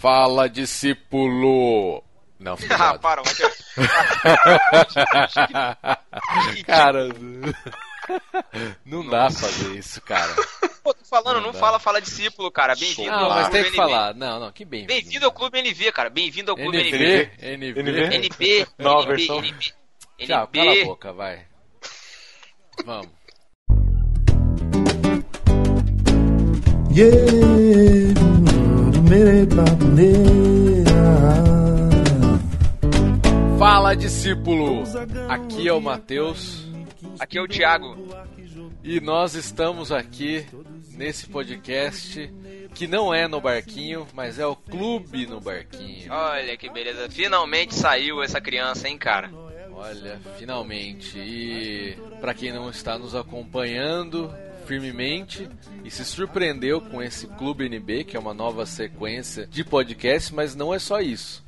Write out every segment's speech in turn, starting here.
Fala, discípulo! Não, ah, para, Matheus. cara, não dá pra fazer isso, cara. Pô, tô falando, não, não fala, fala discípulo, cara. Bem-vindo Não, mas tem que falar. Não, não, que bem. Bem-vindo ao Clube NV, cara. Bem-vindo ao Clube NV. NV. NV. NB. Nova NB. versão. NB. Tchau, cala a boca, vai. Vamos. Yeah, mere Fala, discípulo! Aqui é o Matheus Aqui é o Thiago. e nós estamos aqui nesse podcast que não é no barquinho, mas é o Clube no Barquinho. Olha que beleza. Finalmente saiu essa criança, hein, cara. Olha, finalmente. E para quem não está nos acompanhando firmemente e se surpreendeu com esse Clube NB, que é uma nova sequência de podcast, mas não é só isso.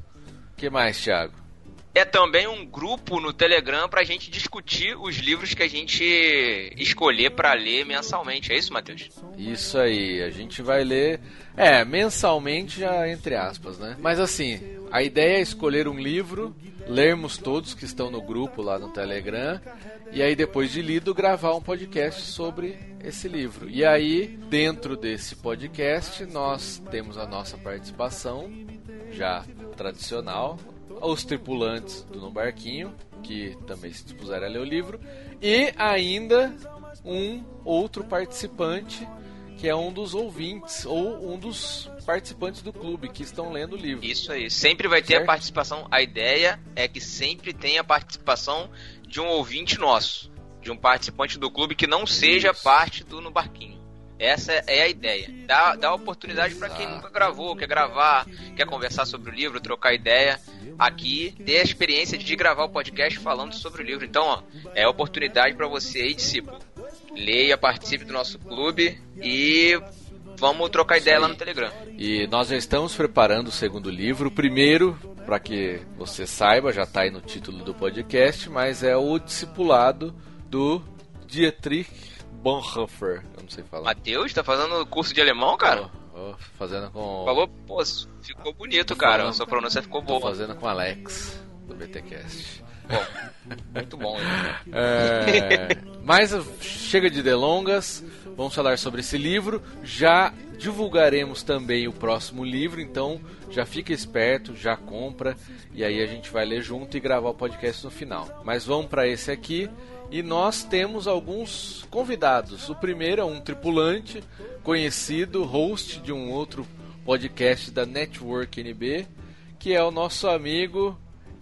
O que mais, Thiago? É também um grupo no Telegram pra gente discutir os livros que a gente escolher pra ler mensalmente. É isso, Matheus? Isso aí, a gente vai ler, é, mensalmente já entre aspas, né? Mas assim, a ideia é escolher um livro, lermos todos que estão no grupo lá no Telegram, e aí depois de lido gravar um podcast sobre esse livro. E aí, dentro desse podcast, nós temos a nossa participação já tradicional, os tripulantes do No Barquinho, que também se dispuseram a ler o livro, e ainda um outro participante que é um dos ouvintes ou um dos participantes do clube que estão lendo o livro. Isso aí. Sempre vai ter Certo. a participação. A ideia é que sempre tenha a participação de um ouvinte nosso. De um participante do clube que não seja Isso. parte do No Barquinho. Essa é a ideia. Dá, dá oportunidade pra quem nunca gravou, quer gravar, quer conversar sobre o livro, trocar ideia. Aqui, ter a experiência de gravar o podcast falando sobre o livro. Então, ó, é oportunidade pra você aí, discípulo. Leia, participe do nosso clube e vamos trocar ideia lá no Telegram. E nós já estamos preparando o segundo livro. O primeiro, para que você saiba, já está aí no título do podcast, mas é o discipulado do Dietrich Bonhoeffer. Eu não sei falar. Matheus, tá fazendo curso de alemão, cara? Ó, fazendo com. Falou, pô, ficou bonito, cara. falando. Sua pronúncia ficou Tô boa. fazendo com Alex do BTcast. Bom, muito bom. né? É, mas chega de delongas, vamos falar sobre esse livro. Já divulgaremos também o próximo livro, então já fica esperto, já compra e aí a gente vai ler junto e gravar o podcast no final. Mas vamos para esse aqui e nós temos alguns convidados. O primeiro é um tripulante conhecido, host de um outro podcast da Network NB, que é o nosso amigo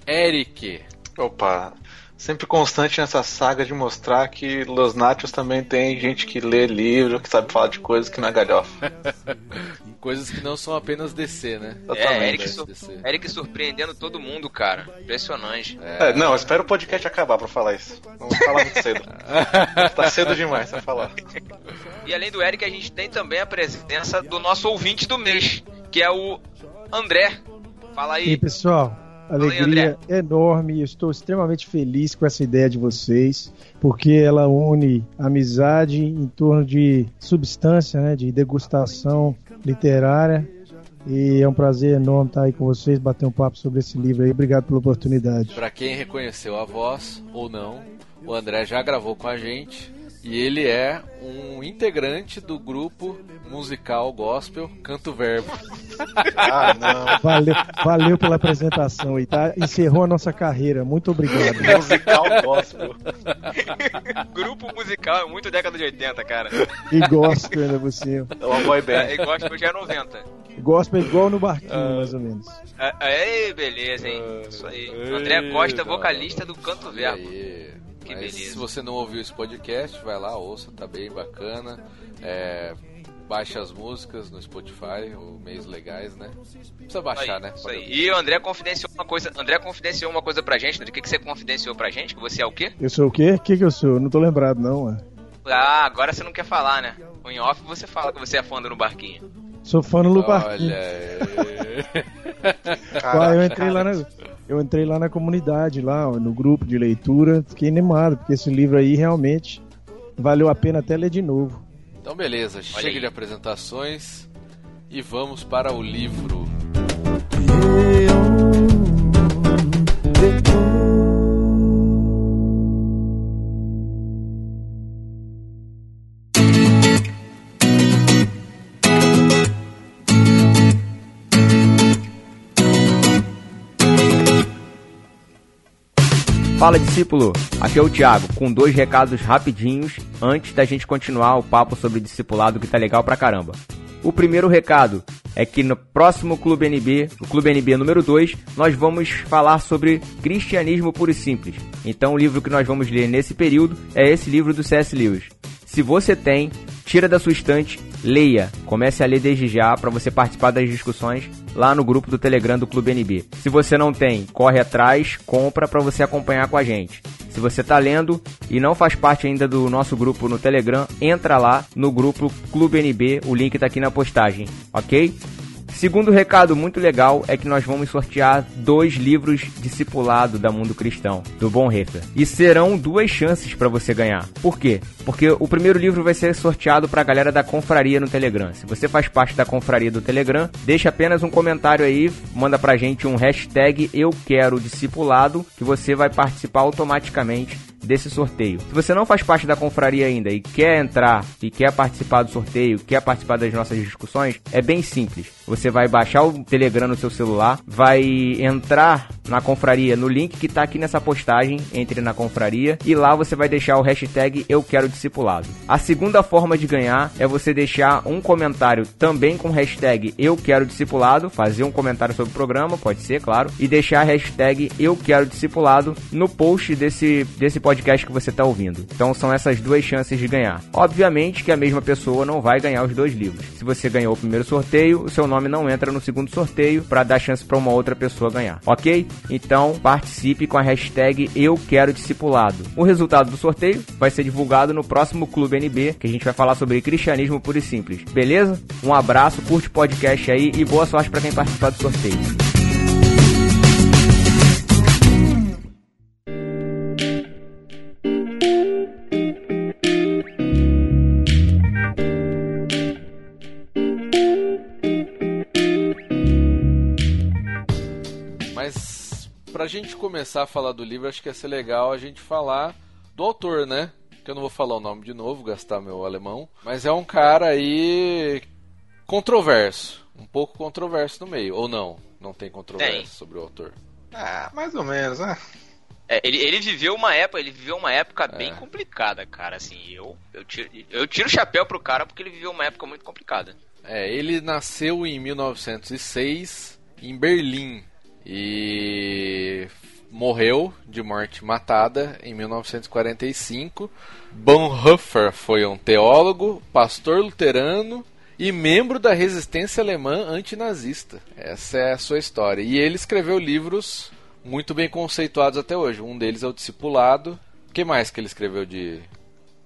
Eric. Opa, sempre constante nessa saga de mostrar que Los Nachos também tem gente que lê livro, que sabe falar de coisas que não é galhofa. Coisas que não são apenas DC, né? É, Eric, sur- DC. Eric surpreendendo todo mundo, cara. Impressionante. É, não, espera o podcast acabar pra falar isso. Vou falar muito cedo. tá cedo demais pra falar. E além do Eric, a gente tem também a presença do nosso ouvinte do mês, que é o André. Fala E aí, aí. pessoal, aí, alegria enorme. Eu estou extremamente feliz com essa ideia de vocês, porque ela une amizade em torno de substância, né, de degustação literária. E é um prazer enorme estar aí com vocês, bater um papo sobre esse livro aí. Obrigado pela oportunidade. Pra quem reconheceu a voz ou não, o André já gravou com a gente e ele é um integrante do grupo musical gospel Canto Verbo. Ah, não. Valeu, valeu pela apresentação aí, tá? Encerrou a nossa carreira. Muito obrigado. Musical gospel. Grupo musical é muito década de 80, cara. E gospel ainda por cima. É uma boy É, band. e gospel já é 90. Gospel é igual no barquinho, mais ou menos. É, Ei, beleza, hein? Isso aí. André Costa, vocalista do Canto Verbo. aí, Que mas beleza. se você não ouviu esse podcast, vai lá, ouça, tá bem bacana. É, baixe as músicas no Spotify, ou meios legais, né? Precisa baixar, Aí, né? Isso Pra- aí. E o André confidenciou uma coisa. André confidenciou uma coisa pra gente, André. O que, que você confidenciou pra gente? Que você é o quê? Eu sou o quê? O que, que eu sou? Não tô lembrado, não, mano. Ah, agora você não quer falar, né? O em off você fala que você é fã do No Barquinho. Sou fã no barquinho. Olha aí. Ah, eu entrei lá na, eu entrei lá na comunidade, lá no grupo de leitura, fiquei animado, porque esse livro aí realmente valeu a pena até ler de novo. Então beleza, chega aí. de apresentações e vamos para o livro. Fala discípulo, aqui é o Thiago, com dois recados rapidinhos antes da gente continuar o papo sobre discipulado que tá legal pra caramba. O primeiro recado é que no próximo Clube NB, o Clube NB número 2, nós vamos falar sobre cristianismo puro e simples. Então o livro que nós vamos ler nesse período é esse livro do C.S. Lewis. Se você tem, tira da sua estante, leia. Comece a ler desde já para você participar das discussões lá no grupo do Telegram do Clube NB. Se você não tem, corre atrás, compra para você acompanhar com a gente. Se você está lendo e não faz parte ainda do nosso grupo no Telegram, entra lá no grupo Clube NB, o link está aqui na postagem, ok? Segundo recado muito legal é que nós vamos sortear dois livros discipulado da Mundo Cristão, do Bonhoeffer. E serão duas chances para você ganhar. Por quê? Porque o primeiro livro vai ser sorteado para a galera da confraria no Telegram. Se você faz parte da confraria do Telegram, deixa apenas um comentário aí, manda pra gente um hashtag eu quero discipulado que você vai participar automaticamente desse sorteio. Se você não faz parte da confraria ainda e quer entrar e quer participar do sorteio, quer participar das nossas discussões, é bem simples. Você vai baixar o Telegram no seu celular, vai entrar na confraria no link que está aqui nessa postagem, entre na confraria e lá você vai deixar o hashtag eu quero discipulado. A segunda forma de ganhar é você deixar um comentário também com hashtag eu quero discipulado, fazer um comentário sobre o programa, pode ser, claro, e deixar a hashtag eu quero discipulado no post desse, desse podcast que você está ouvindo. Então são essas duas chances de ganhar. Obviamente que a mesma pessoa não vai ganhar os dois livros. Se você ganhou o primeiro sorteio, o seu nome não entra no segundo sorteio para dar chance para uma outra pessoa ganhar, ok? Então participe com a hashtag Eu Quero Discipulado. O resultado do sorteio vai ser divulgado no próximo Clube NB, que a gente vai falar sobre cristianismo puro e simples. Beleza? Um abraço, curte o podcast aí e boa sorte para quem participar do sorteio. Pra gente começar a falar do livro, acho que ia ser legal a gente falar do autor, né? Que eu não vou falar o nome de novo, gastar meu alemão. Mas é um cara aí controverso. Um pouco controverso no meio. Ou não? Não tem controvérsia tem. sobre o autor. Ah, mais ou menos, né? É, ele, ele viveu uma época, ele viveu uma época é. bem complicada, cara. Assim, eu, eu, tiro, eu tiro o chapéu pro cara porque ele viveu uma época muito complicada. É, ele nasceu em 1906 em Berlim. E morreu de morte matada em 1945. Bonhoeffer foi um teólogo, pastor luterano e membro da resistência alemã antinazista. Essa é a sua história. E ele escreveu livros muito bem conceituados até hoje. Um deles é o Discipulado. O que mais que ele escreveu de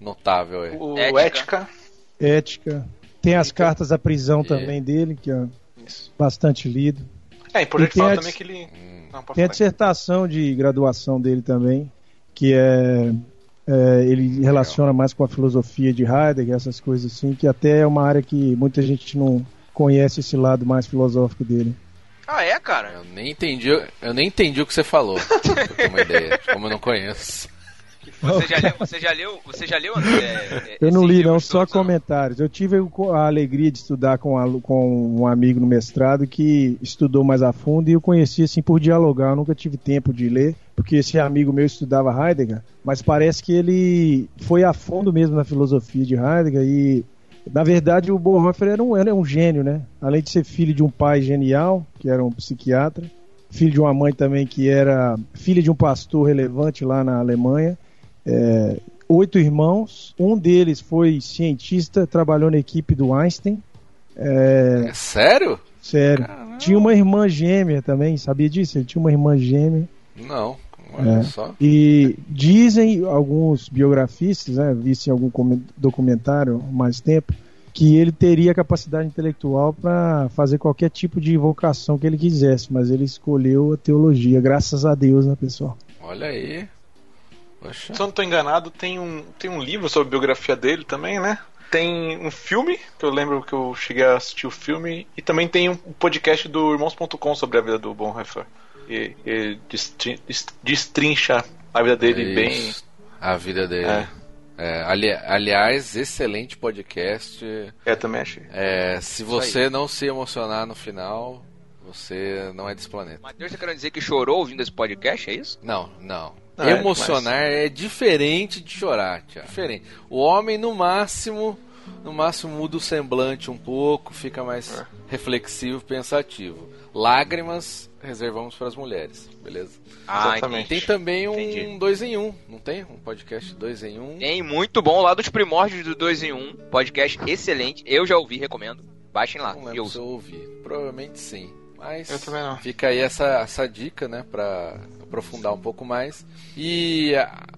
notável? Aí? O Ética. Ética. Tem as cartas à prisão e... também dele, que é Isso. bastante lido. É importante falar também que ele. Não, tem a dissertação de graduação dele também, que é, é ele relaciona mais com a filosofia de Heidegger, essas coisas assim, que até é uma área que muita gente não conhece esse lado mais filosófico dele. Ah, é, cara? Eu nem entendi, eu nem entendi o que você falou, pra ter uma ideia, como eu não conheço. Você já leu, você já leu, você já leu é, Eu não li, não, só comentários. Eu tive a alegria de estudar com, a, com um amigo no mestrado que estudou mais a fundo e eu conheci assim por dialogar. Eu nunca tive tempo de ler, porque esse amigo meu estudava Heidegger, mas parece que ele foi a fundo mesmo na filosofia de Heidegger e na verdade, o Bonhoeffer era um, era um gênio, né? Além de ser filho de um pai genial, que era um psiquiatra, filho de uma mãe também que era filha de um pastor relevante lá na Alemanha, é, oito irmãos. Um deles foi cientista, trabalhou na equipe do Einstein. É, é sério? Sério. Caramba. Tinha uma irmã gêmea também, sabia disso? Ele tinha uma irmã gêmea. Não, olha é. só. E dizem alguns biografistas, né, vissem algum documentário há mais tempo, que ele teria capacidade intelectual para fazer qualquer tipo de vocação que ele quisesse, mas ele escolheu a teologia, graças a Deus, né, pessoal? Olha aí. Poxa. Se eu não estou enganado, tem um, tem um livro sobre a biografia dele também, né? Tem um filme, que eu lembro que eu cheguei a assistir o filme, e também tem um podcast do Irmãos.com sobre a vida do Bonhoeffer. E, e destrincha a vida dele Isso. bem. A vida dele. É. É, ali, aliás, excelente podcast. É, também achei. É, se você não se emocionar no final, você não é desse planeta. Matheus, você quer dizer que chorou ouvindo esse podcast, é isso? Não, não. É, Emocionar mas... é diferente de chorar, Thiago. Diferente. O homem, no máximo, no máximo muda o semblante um pouco, fica mais é. reflexivo, pensativo. Lágrimas reservamos para as mulheres, beleza? Ah, Exatamente. Tem também um 2 em 1, um, não tem? Um podcast 2 em 1. Um. Tem, muito bom, lá dos primórdios do 2 em 1, um, podcast excelente, eu já ouvi, recomendo. Baixem lá. Não lembro se eu ouvi, provavelmente sim. Mas fica aí essa, essa dica, né, para aprofundar um pouco mais. E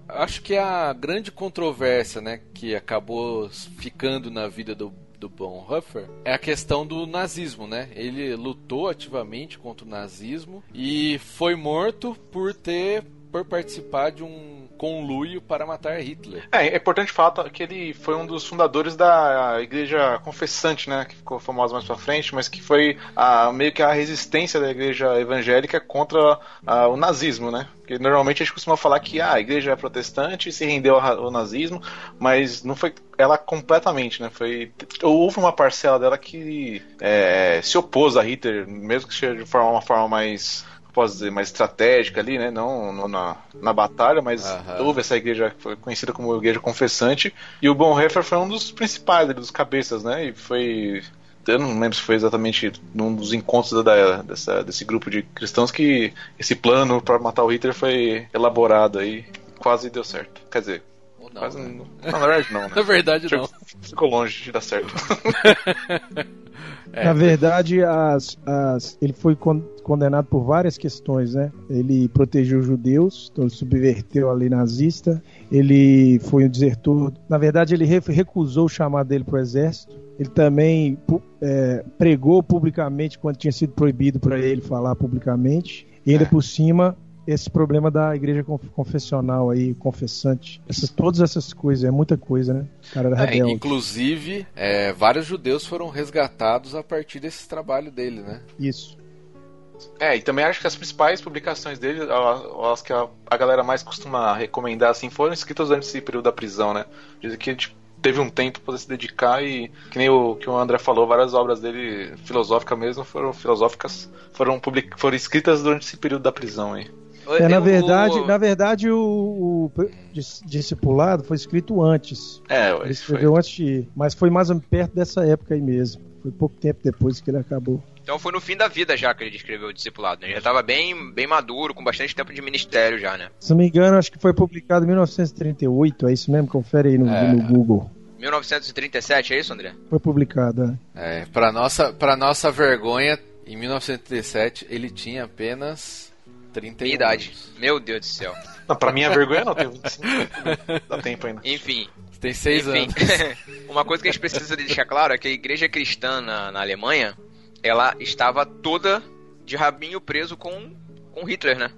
acho que a grande controvérsia, né, que acabou ficando na vida do do Bonhoeffer é a questão do nazismo, né? Ele lutou ativamente contra o nazismo e foi morto por ter por participar de um conluio para matar Hitler. É, é importante falar que ele foi um dos fundadores da igreja confessante, né, que ficou famosa mais para frente, mas que foi a, meio que a resistência da igreja evangélica contra a, o nazismo, né? Porque normalmente a gente costuma falar que ah, a igreja é protestante se rendeu ao, nazismo, mas não foi ela completamente, né? Foi houve uma parcela dela que é, se opôs a Hitler, mesmo que seja de uma forma mais posso dizer, mais estratégica ali, né? Não, não na, na batalha, mas uhum. houve essa igreja que foi conhecida como igreja confessante. E o Bonhoeffer foi um dos principais, dos cabeças, né? E foi eu não lembro se foi exatamente num dos encontros da, dessa, desse grupo de cristãos que esse plano para matar o Hitler foi elaborado aí, quase deu certo. Quer dizer, não, quase né? não, na verdade não. Né? na verdade não. Ficou longe de dar certo. É, Na verdade, as, as, ele foi condenado por várias questões, né? Ele protegeu os judeus, então ele subverteu a lei nazista. Ele foi um desertor. Na verdade, ele recusou o chamado dele para o exército. Ele também é, pregou publicamente quando tinha sido proibido para ele falar publicamente. E ainda é. por cima esse problema da igreja confessional aí, confessante, essas, todas essas coisas, é muita coisa, né? Cara é, inclusive, é, vários judeus foram resgatados a partir desse trabalho dele, né? Isso. É, e também acho que as principais publicações dele, as que a, a galera mais costuma recomendar, assim, foram escritas durante esse período da prisão, né? Dizem que tipo, teve um tempo para se dedicar e que nem o que o André falou, várias obras dele filosóficas mesmo foram filosóficas foram public, foram escritas durante esse período da prisão aí. É, na verdade, na verdade o, o discipulado foi escrito antes. É, ele escreveu foi. antes de ir, mas foi mais perto dessa época aí mesmo. Foi pouco tempo depois que ele acabou. Então foi no fim da vida já que ele escreveu o discipulado, né? Ele já estava bem, bem maduro, com bastante tempo de ministério já, né? Se não me engano, acho que foi publicado em 1938, é isso mesmo? Confere aí no, é. no Google. 1937, é isso, André? Foi publicado, é. É, pra nossa, pra nossa vergonha, em 1937 ele tinha apenas 31 Minha idade. Anos. Meu Deus do céu. Não, pra minha vergonha não, tenho 25. Dá tempo ainda. Enfim. Você tem 6 anos. uma coisa que a gente precisa deixar claro é que a igreja cristã na, na Alemanha, ela estava toda de rabinho preso com, com Hitler, né?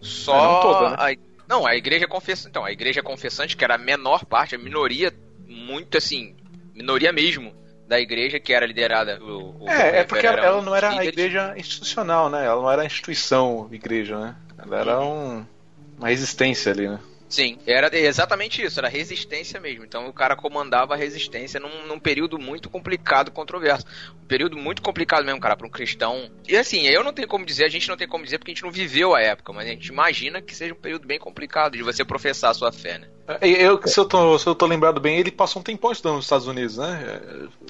Só. Não, toda, né? a, não, a igreja confessante. Então, a igreja confessante, que era a menor parte, a minoria, muito assim, minoria mesmo da igreja que era liderada. O, o é, é porque ela, ela não era a igreja institucional, né? Ela não era a instituição igreja, né? Ela era um, uma resistência ali, né? Sim, era exatamente isso, era resistência mesmo. Então o cara comandava a resistência num, num período muito complicado, controverso. Um período muito complicado mesmo, cara, para um cristão. E assim, eu não tenho como dizer, a gente não tem como dizer porque a gente não viveu a época, mas a gente imagina que seja um período bem complicado de você professar a sua fé, né? É, eu, se, eu tô, se eu tô lembrado bem, ele passou um tempão estudando nos Estados Unidos, né?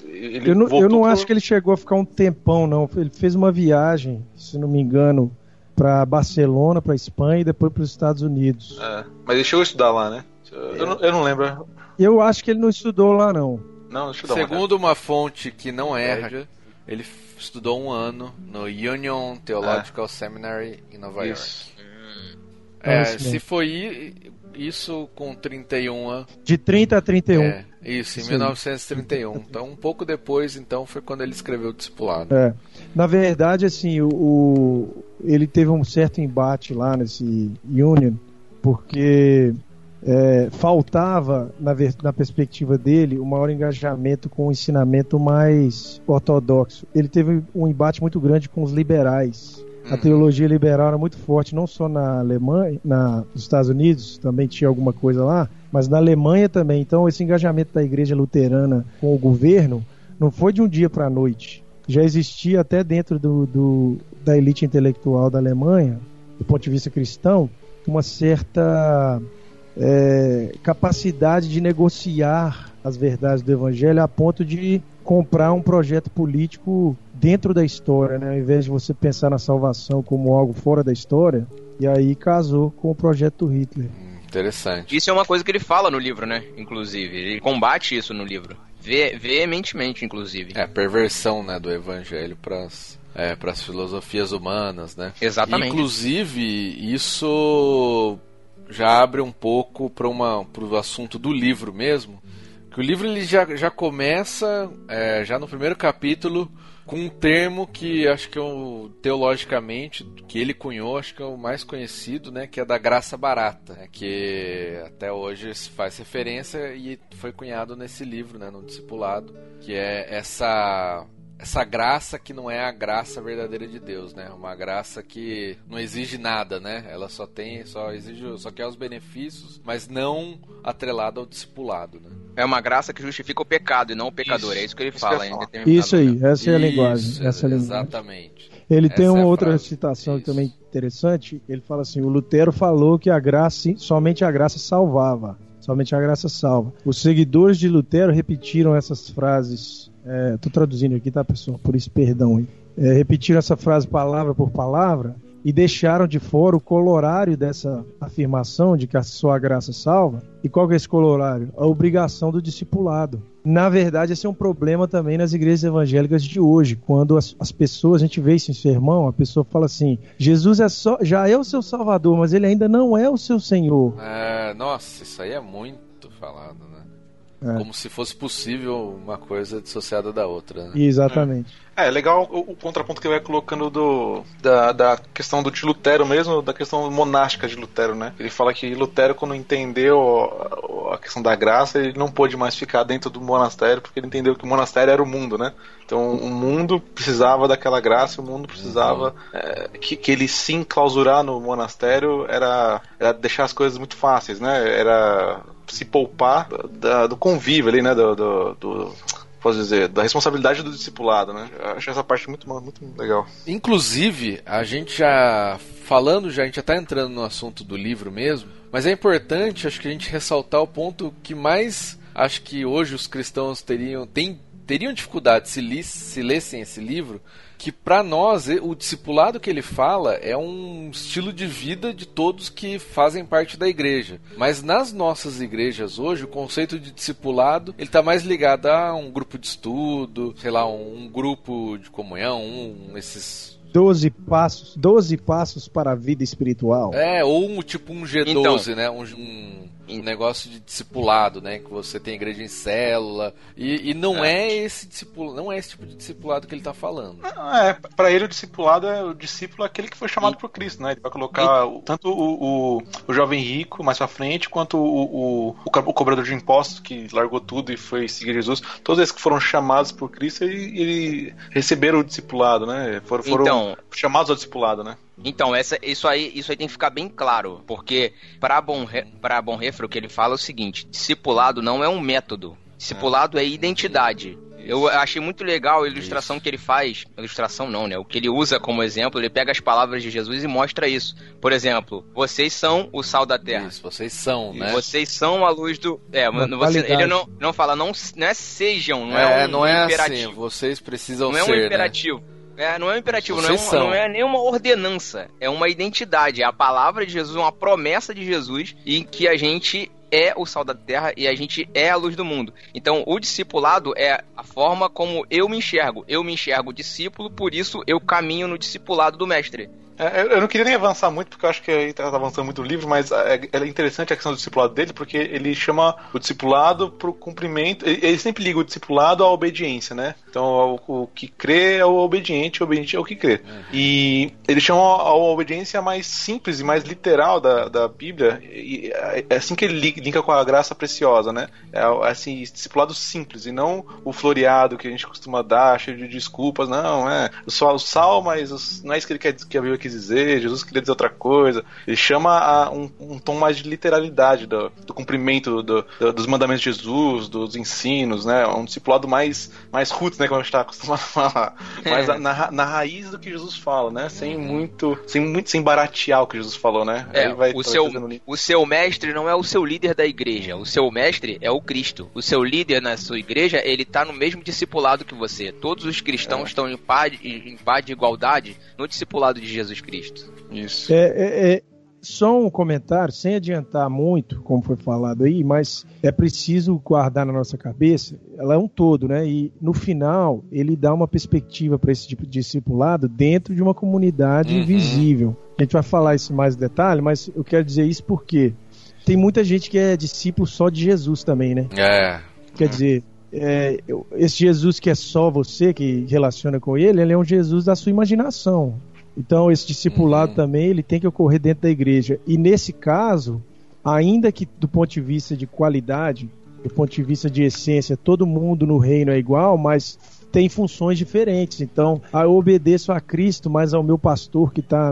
Ele eu não, eu não acho que ele chegou a ficar um tempão, não. Ele fez uma viagem, se não me engano para Barcelona, para Espanha e depois para os Estados Unidos. É, mas ele chegou a estudar lá, né? Eu, não, eu não lembro. Eu acho que ele não estudou lá, não. Não, estudou Segundo uma fonte que não erra, ele estudou um ano no Union Theological é. Seminary em Nova Isso. York. Hum. É, se foi isso com 31 anos. De 30 a 31. É, isso, em Sim. 1931. Então, um pouco depois, então, foi quando ele escreveu o Discipulado. É. Na verdade, assim, o, o, ele teve um certo embate lá nesse Union, porque é, faltava, na, na perspectiva dele, um maior engajamento com o ensinamento mais ortodoxo. Ele teve um embate muito grande com os liberais a teologia liberal era muito forte, não só na Alemanha, na, nos Estados Unidos, também tinha alguma coisa lá, mas na Alemanha também. Então, esse engajamento da igreja luterana com o governo não foi de um dia para a noite. Já existia até dentro do, do, da elite intelectual da Alemanha, do ponto de vista cristão, uma certa é, capacidade de negociar as verdades do Evangelho a ponto de comprar um projeto político dentro da história, né? ao invés de você pensar na salvação como algo fora da história, e aí casou com o projeto Hitler. Interessante. Isso é uma coisa que ele fala no livro, né? Inclusive, ele combate isso no livro. Ve veementemente, inclusive. É, a perversão né, do evangelho para as é, as filosofias humanas, né? Exatamente. Inclusive, isso já abre um pouco para o assunto do livro mesmo. Que o livro ele já, já começa, é, já no primeiro capítulo, com um termo que acho que eu, teologicamente, que ele cunhou, acho que é o mais conhecido, né, que é da graça barata, né, que até hoje se faz referência e foi cunhado nesse livro, né, no discipulado, que é essa essa graça que não é a graça verdadeira de Deus, né? Uma graça que não exige nada, né? Ela só tem, só exige, só quer os benefícios, mas não atrelada ao discipulado, né? É uma graça que justifica o pecado e não o pecador, isso, é isso que ele isso fala. Que isso aí, essa é a linguagem. Isso, essa é a linguagem. Exatamente. Ele essa tem uma é outra frase. citação isso. também interessante. Ele fala assim: o Lutero falou que a graça, somente a graça salvava. Somente a graça salva. Os seguidores de Lutero repetiram essas frases Estou é, traduzindo aqui, tá, pessoal? Por isso, perdão. É, repetiram essa frase palavra por palavra e deixaram de fora o colorário dessa afirmação de que a sua graça salva. E qual que é esse colorário? A obrigação do discipulado. Na verdade, esse é um problema também nas igrejas evangélicas de hoje, quando as, as pessoas, a gente vê isso em sermão, a pessoa fala assim: Jesus é só, já é o seu Salvador, mas ele ainda não é o seu Senhor. É, nossa, isso aí é muito falado? É. Como se fosse possível uma coisa dissociada da outra. Né? Exatamente. É, é legal o, o, contraponto que ele vai colocando do, da, da questão do de Lutero mesmo, da questão monástica de Lutero, né? Ele fala que Lutero, quando entendeu a, a questão da graça, ele não pôde mais ficar dentro do monastério, porque ele entendeu que o monastério era o mundo, né? Então o mundo precisava daquela graça, o mundo precisava uhum. é, que, que ele se enclausurar no monastério era, era deixar as coisas muito fáceis, né? Era se poupar da, do convívio ali, né? Do, do, do, posso dizer, da responsabilidade do discipulado, né? Acho essa parte muito, muito legal. Inclusive, a gente já falando já, a gente já está entrando no assunto do livro mesmo, mas é importante, acho que a gente ressaltar o ponto que mais acho que hoje os cristãos teriam, tem, teriam dificuldade se, li, se lessem esse livro, que para nós o discipulado que ele fala é um estilo de vida de todos que fazem parte da igreja. Mas nas nossas igrejas hoje, o conceito de discipulado ele está mais ligado a um grupo de estudo, sei lá, um, grupo de comunhão, um, esses 12 passos, 12 passos para a vida espiritual. É, ou um tipo um G12, então, né? Um, um, um negócio de discipulado, né? Que você tem igreja em célula. E, e não é. é esse discipulado, não é esse tipo de discipulado que ele está falando. é, para ele o discipulado é o discípulo é aquele que foi chamado e, por Cristo, né? Ele vai colocar e, tanto o, o, o, jovem rico mais para frente, quanto o, o, o, cobrador de impostos que largou tudo e foi seguir Jesus. Todos esses que foram chamados por Cristo, ele, ele receberam o discipulado, né? Foram, foram então, chamados ao discipulado, né? Então, essa, isso, aí, isso aí tem que ficar bem claro, porque para Bonhoeffer o que ele fala é o seguinte: discipulado não é um método, discipulado é, é identidade. Eu achei muito legal a ilustração isso. que ele faz. Ilustração não, né? O que ele usa como exemplo, ele pega as palavras de Jesus e mostra isso. Por exemplo, vocês são o sal da terra. Isso, vocês são, né? Vocês são a luz do. É, você, ele não, não fala, não, não é sejam, não é, é um não é imperativo. Assim, vocês precisam não ser. Não é um né? imperativo. Né? É, não é um imperativo, não é, um, não é, nenhuma ordenança. É uma identidade. É a palavra de Jesus, uma promessa de Jesus em que a gente é o sal da terra e a gente é a luz do mundo. Então, o discipulado é a forma como eu me enxergo. Eu me enxergo discípulo, por isso eu caminho no discipulado do mestre. É, eu não queria nem avançar muito, porque eu acho que aí tá avançando muito o livro, mas é, é interessante a questão do discipulado dele, porque ele chama o discipulado para o cumprimento. Ele, sempre liga o discipulado à obediência, né? Então, o, que crê é o obediente, o obediente é o que crê. Uhum. E ele chama a, obediência mais simples e mais literal da, da Bíblia, e é, é assim que ele linka com a graça preciosa, né? É assim, discipulado simples, e não o floreado que a gente costuma dar, cheio de desculpas, não, é só o sal, mas não é isso que ele quer, que a Bíblia quis dizer, Jesus queria dizer outra coisa. Ele chama a, um, um, tom mais de literalidade do, do cumprimento do, do, dos mandamentos de Jesus, dos ensinos, né? Um discipulado mais, mais roots, né? Como a gente está acostumado a falar. Mais é. na, na raiz do que Jesus fala, né? Sem muito, sem muito, sem baratear o que Jesus falou, né? É, o, seu, o seu mestre não é o seu líder da igreja. O seu mestre é o Cristo. O seu líder na sua igreja, ele está no mesmo discipulado que você. Todos os cristãos é. estão em par, em par de igualdade no discipulado de Jesus Cristo. Isso. É, é, é, só um comentário, sem adiantar muito, como foi falado aí, mas é preciso guardar na nossa cabeça, ela é um todo, né? E no final, ele dá uma perspectiva para esse tipo de discipulado dentro de uma comunidade uhum. visível. A gente vai falar isso mais em detalhe, mas eu quero dizer isso porque tem muita gente que é discípulo só de Jesus também, né? É. Quer dizer, é, esse Jesus que é só você que relaciona com ele, ele é um Jesus da sua imaginação. Então esse discipulado uhum. também ele tem que ocorrer dentro da igreja. E nesse caso, ainda que do ponto de vista de qualidade, do ponto de vista de essência, todo mundo no reino é igual, mas tem funções diferentes. Então, eu obedeço a Cristo, mas ao meu pastor que está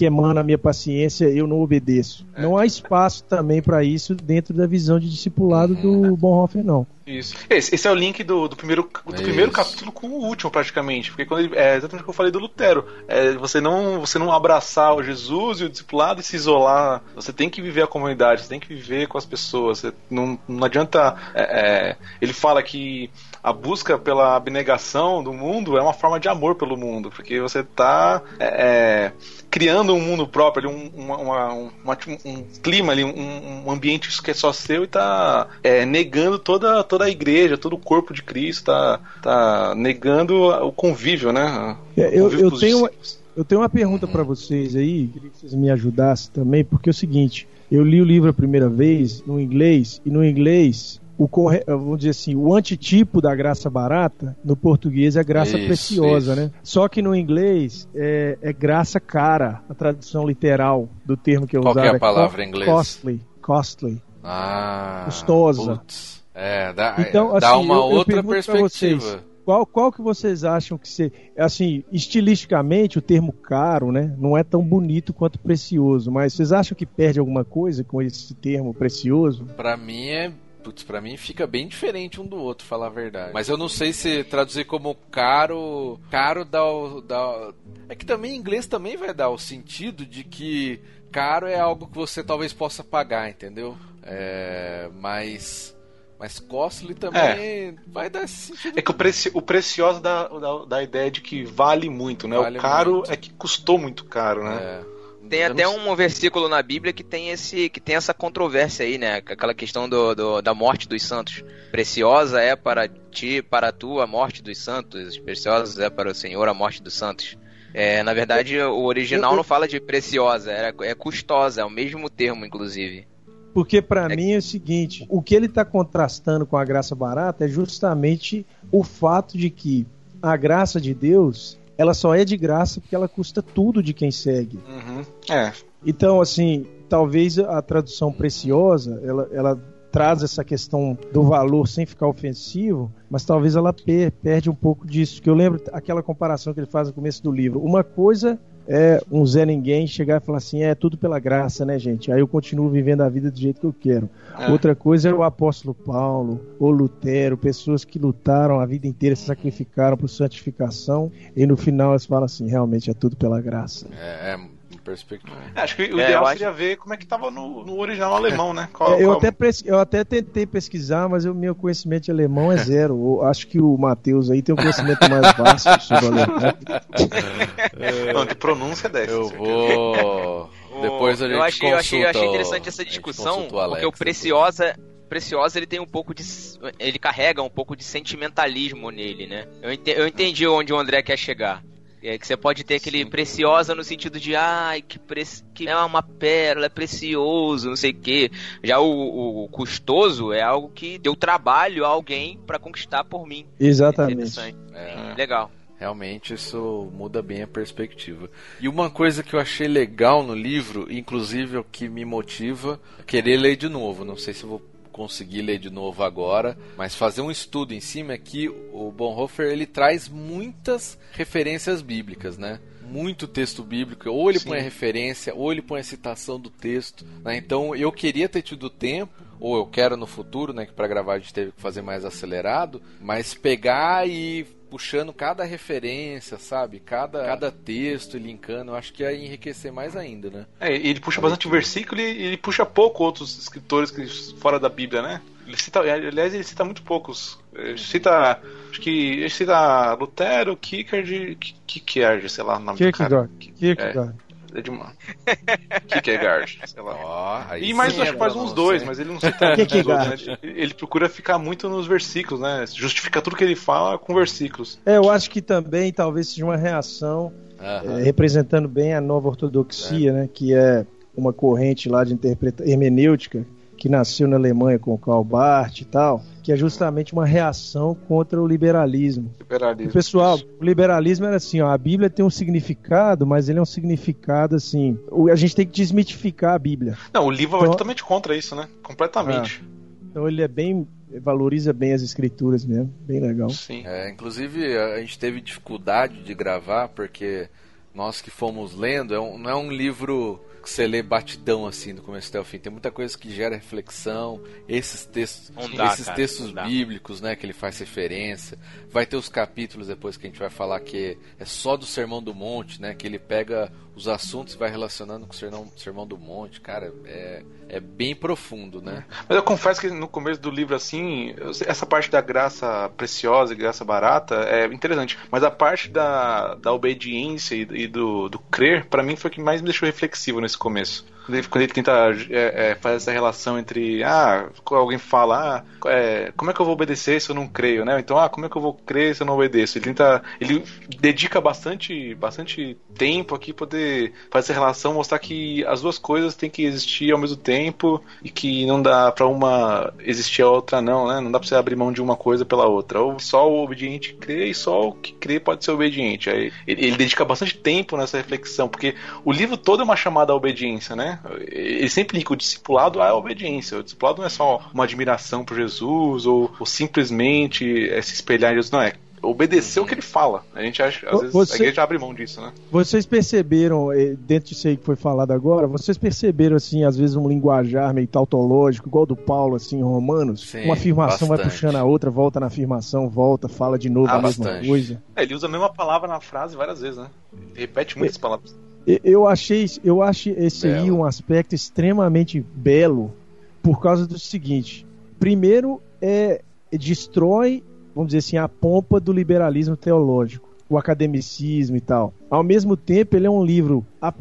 que emana a minha paciência, eu não obedeço. É. Não há espaço também para isso dentro da visão de discipulado do Bonhoeffer, não. Isso. Esse, esse, é o link do, do primeiro, do é primeiro capítulo com o último, praticamente. Porque quando ele, é exatamente o que eu falei do Lutero. É, você, não, você não abraçar o Jesus e o discipulado e se isolar. Você tem que viver a comunidade, você tem que viver com as pessoas. Você, não, não adianta. É, é ele fala que a busca pela abnegação do mundo é uma forma de amor pelo mundo, porque você está é, é, criando um mundo próprio, um, uma, uma, uma, um clima ali, um, um, ambiente que é só seu e está é, negando toda, toda a igreja, todo o corpo de Cristo, está tá negando o convívio, né? É, eu, eu tenho, eu tenho uma pergunta para vocês aí, queria que vocês me ajudassem também, porque é o seguinte, eu li o livro a primeira vez no inglês, e no inglês o corre... vamos dizer assim, o antitipo da graça barata, no português é graça isso, preciosa, isso. né? Só que no inglês é, é, graça cara, a tradução literal do termo que eu Qual usava. Qual é a palavra é em inglês? Costly, costly. Ah, custosa. Putz. É, dá, então, dá assim, uma eu, outra eu perspectiva. Vocês, qual, qual que vocês acham que ser assim, estilisticamente o termo caro, né, não é tão bonito quanto precioso, mas vocês acham que perde alguma coisa com esse termo precioso? Para mim é Putz, pra mim fica bem diferente um do outro, falar a verdade. Mas eu não sei se traduzir como caro. Caro dá o. Dá... É que também em inglês também vai dar o sentido de que caro é algo que você talvez possa pagar, entendeu? É, mas. Mas costly também é. vai dar esse sentido. É que o, preci o precioso dá, dá, dá, a ideia de que vale muito, né? Vale o caro muito. é que custou muito caro, né? É. Tem até um versículo na Bíblia que tem esse que tem essa controvérsia aí, né? Aquela questão do, do, da morte dos santos. Preciosa é para ti, para tu a morte dos santos. Preciosa é para o Senhor a morte dos santos. É, na verdade, o original não fala de preciosa, é, é custosa, é o mesmo termo, inclusive. Porque para é... mim é o seguinte, o que ele está contrastando com a graça barata é justamente o fato de que a graça de Deus ela só é de graça porque ela custa tudo de quem segue. Uhum. É. Então, assim, talvez a tradução preciosa, ela, ela traz essa questão do valor sem ficar ofensivo, mas talvez ela per perde um pouco disso. Que eu lembro aquela comparação que ele faz no começo do livro. Uma coisa é um Zé Ninguém chegar e falar assim: é tudo pela graça, né, gente? Aí eu continuo vivendo a vida do jeito que eu quero. É. Outra coisa é o apóstolo Paulo, ou Lutero, pessoas que lutaram a vida inteira, se sacrificaram por santificação, e no final eles falam assim: realmente é tudo pela graça. É, é perspectiva. É, acho que o é, ideal seria acho... ver como é que estava no, no original alemão, né? Qual, é, eu, qual... Até pres... eu até tentei pesquisar, mas o meu conhecimento de alemão é zero. Eu acho que o Matheus aí tem um conhecimento mais vasto sobre alemão. Não, de pronúncia é dessa. Eu vou. Depois a gente eu achei, eu achei, eu achei interessante essa discussão, o porque o Preciosa Preciosa ele tem um pouco de. Ele carrega um pouco de sentimentalismo nele, né? Eu entendi, eu entendi onde o André quer chegar. É que você pode ter aquele Sim. preciosa no sentido de, ai, que, pre... que é uma pérola, é precioso, não sei o quê. Já o, o, custoso é algo que deu trabalho a alguém para conquistar por mim. Exatamente. É, Legal. Realmente isso muda bem a perspectiva. E uma coisa que eu achei legal no livro, inclusive o que me motiva a querer ler de novo, não sei se vou conseguir ler de novo agora, mas fazer um estudo em cima é que o Bonhoeffer ele traz muitas referências bíblicas, né? muito texto bíblico, ou ele Sim. põe a referência, ou ele põe a citação do texto. né? Então eu queria ter tido tempo, ou eu quero no futuro, né? Que para gravar a gente teve que fazer mais acelerado, mas pegar e puxando cada referência, sabe? Cada, cada texto e linkando, eu acho que ia enriquecer mais ainda, né? É, ele puxa bastante versículo e ele puxa pouco outros escritores que, fora da Bíblia, né? Ele cita, aliás, ele cita muito poucos. Ele cita, acho que ele cita Lutero, Kierkegaard, Kierkegaard, sei lá o nome Kierkegaard. do cara. Kierkegaard. É, é de uma... Kierkegaard, sei lá. Aí E mais, sim, acho que eu uns dois, sei. mas ele não cita muitos Kierkegaard. outros, né? Ele, procura ficar muito nos versículos, né? Justifica tudo que ele fala com versículos. É, eu acho que também talvez seja uma reação é, representando bem a nova ortodoxia, né, que é uma corrente lá de interpreta hermenêutica que nasceu na Alemanha com o Karl Barth e tal, que é justamente uma reação contra o liberalismo. O Liberalismo. pessoal, o liberalismo era assim, ó, a Bíblia tem um significado, mas ele é um significado assim, o- a gente tem que desmitificar a Bíblia. Não, o livro vai Então- totalmente contra isso, né? Completamente. Então ele é bem valoriza bem as escrituras mesmo, bem legal. Sim. É, inclusive a gente teve dificuldade de gravar porque nós que fomos lendo, é um- não é um livro que você lê batidão assim do começo até o fim. Tem muita coisa que gera reflexão. Esses textos, dá, esses cara, textos bíblicos, né, que ele faz referência. Vai ter os capítulos depois que a gente vai falar que é só do Sermão do Monte, né, que ele pega os assuntos vai relacionando com o Sermão, Sermão do Monte. Cara, é, é bem profundo, né? Mas eu confesso que no começo do livro, assim, essa parte da graça preciosa e graça barata é interessante. Mas a parte da, da obediência e, do, do crer, pra mim, foi o que mais me deixou reflexivo nesse começo. Quando ele, quando ele tenta é, é, fazer essa relação entre, ah, alguém fala, ah, é, como é que eu vou obedecer se eu não creio, né? Então, ah, como é que eu vou crer se eu não obedeço? Ele tenta, ele dedica bastante, bastante tempo aqui poder fazer essa relação, mostrar que as duas coisas têm que existir ao mesmo tempo e que não dá pra uma existir a outra não, né? Não dá pra você abrir mão de uma coisa pela outra. Ou só o obediente crê e só o que crê pode ser obediente. Aí ele, ele dedica bastante tempo nessa reflexão, porque o livro todo é uma chamada à obediência, né? Ele sempre liga o discipulado à obediência. O discipulado não é só uma admiração por Jesus ou, ou simplesmente é se espelhar em Jesus, não é. Obedecer o que ele fala. A gente acha, às vezes, Você- a igreja abre mão disso, né? Vocês perceberam, eh, dentro disso aí que foi falado agora, vocês perceberam, assim, às vezes um linguajar meio tautológico, igual do Paulo, assim, em Romanos? Sim, uma afirmação vai bastante. puxando a outra, volta na afirmação, volta, fala de novo Ah, a mesma bastante. coisa. É, ele usa a mesma palavra na frase várias vezes, né? Ele repete muitas palavras. Eu achei, eu acho esse aí Belo. um aspecto extremamente belo por causa do seguinte. Primeiro, é destrói, vamos dizer assim, a pompa do liberalismo teológico, o academicismo e tal. Ao mesmo tempo, ele é um livro, a-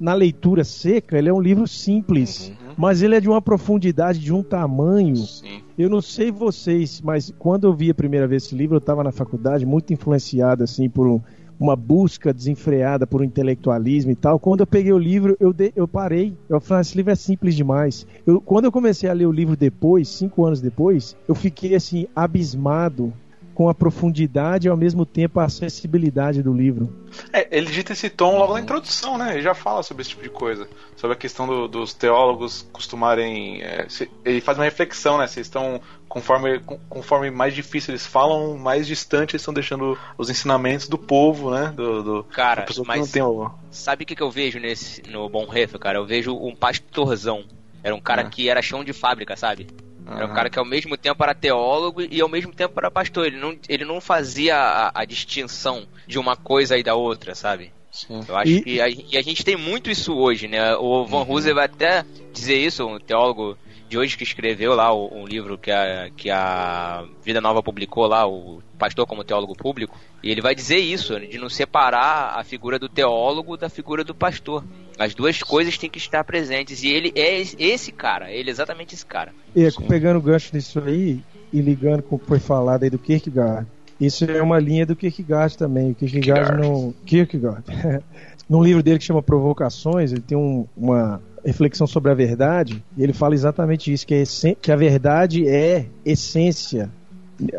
na leitura seca, ele é um livro simples, Uhum. mas ele é de uma profundidade, de um tamanho. Sim. Eu não sei vocês, mas quando eu vi a primeira vez esse livro, eu estava na faculdade, muito influenciado assim por um- uma busca desenfreada por um intelectualismo e tal. Quando eu peguei o livro, eu, de- eu parei. Eu falei, "Ah, esse livro é simples demais. Eu- quando eu comecei a ler o livro depois, cinco anos depois, eu fiquei assim abismado com a profundidade e ao mesmo tempo a acessibilidade do livro. É, ele dita esse tom logo na introdução, né? Ele já fala sobre esse tipo de coisa. Sobre a questão do- dos teólogos costumarem. é, se- ele faz uma reflexão, né? Vocês estão. Conforme, conforme mais difícil eles falam, mais distante eles estão deixando os ensinamentos do povo, né? Do, do, Cara, da pessoa que mas não tem o. sabe o que, que eu vejo nesse no Bonhoeffer, cara? Eu vejo um pastorzão. Era um cara Ah. que era chão de fábrica, sabe? Era um Aham. cara que ao mesmo tempo era teólogo e ao mesmo tempo era pastor. Ele não, ele não fazia a, a distinção de uma coisa e da outra, sabe? Sim. Eu acho E- que a, e a gente tem muito isso hoje, né? O Van Uhum. Hooser vai até dizer isso, um teólogo de hoje que escreveu lá o- um livro que a, que a Vida Nova publicou lá, o Pastor como Teólogo Público, e ele vai dizer isso, de não separar a figura do teólogo da figura do pastor. As duas coisas têm que estar presentes, e ele é esse- cara, ele é exatamente esse cara. E pegando o gancho disso aí e ligando com o que foi falado aí do Kierkegaard, isso é uma linha do Kierkegaard também. O Kierkegaard, Kierkegaard. no Kierkegaard, num livro dele que chama Provocações, ele tem um- uma reflexão sobre a verdade e ele fala exatamente isso, que, é que a verdade é essência.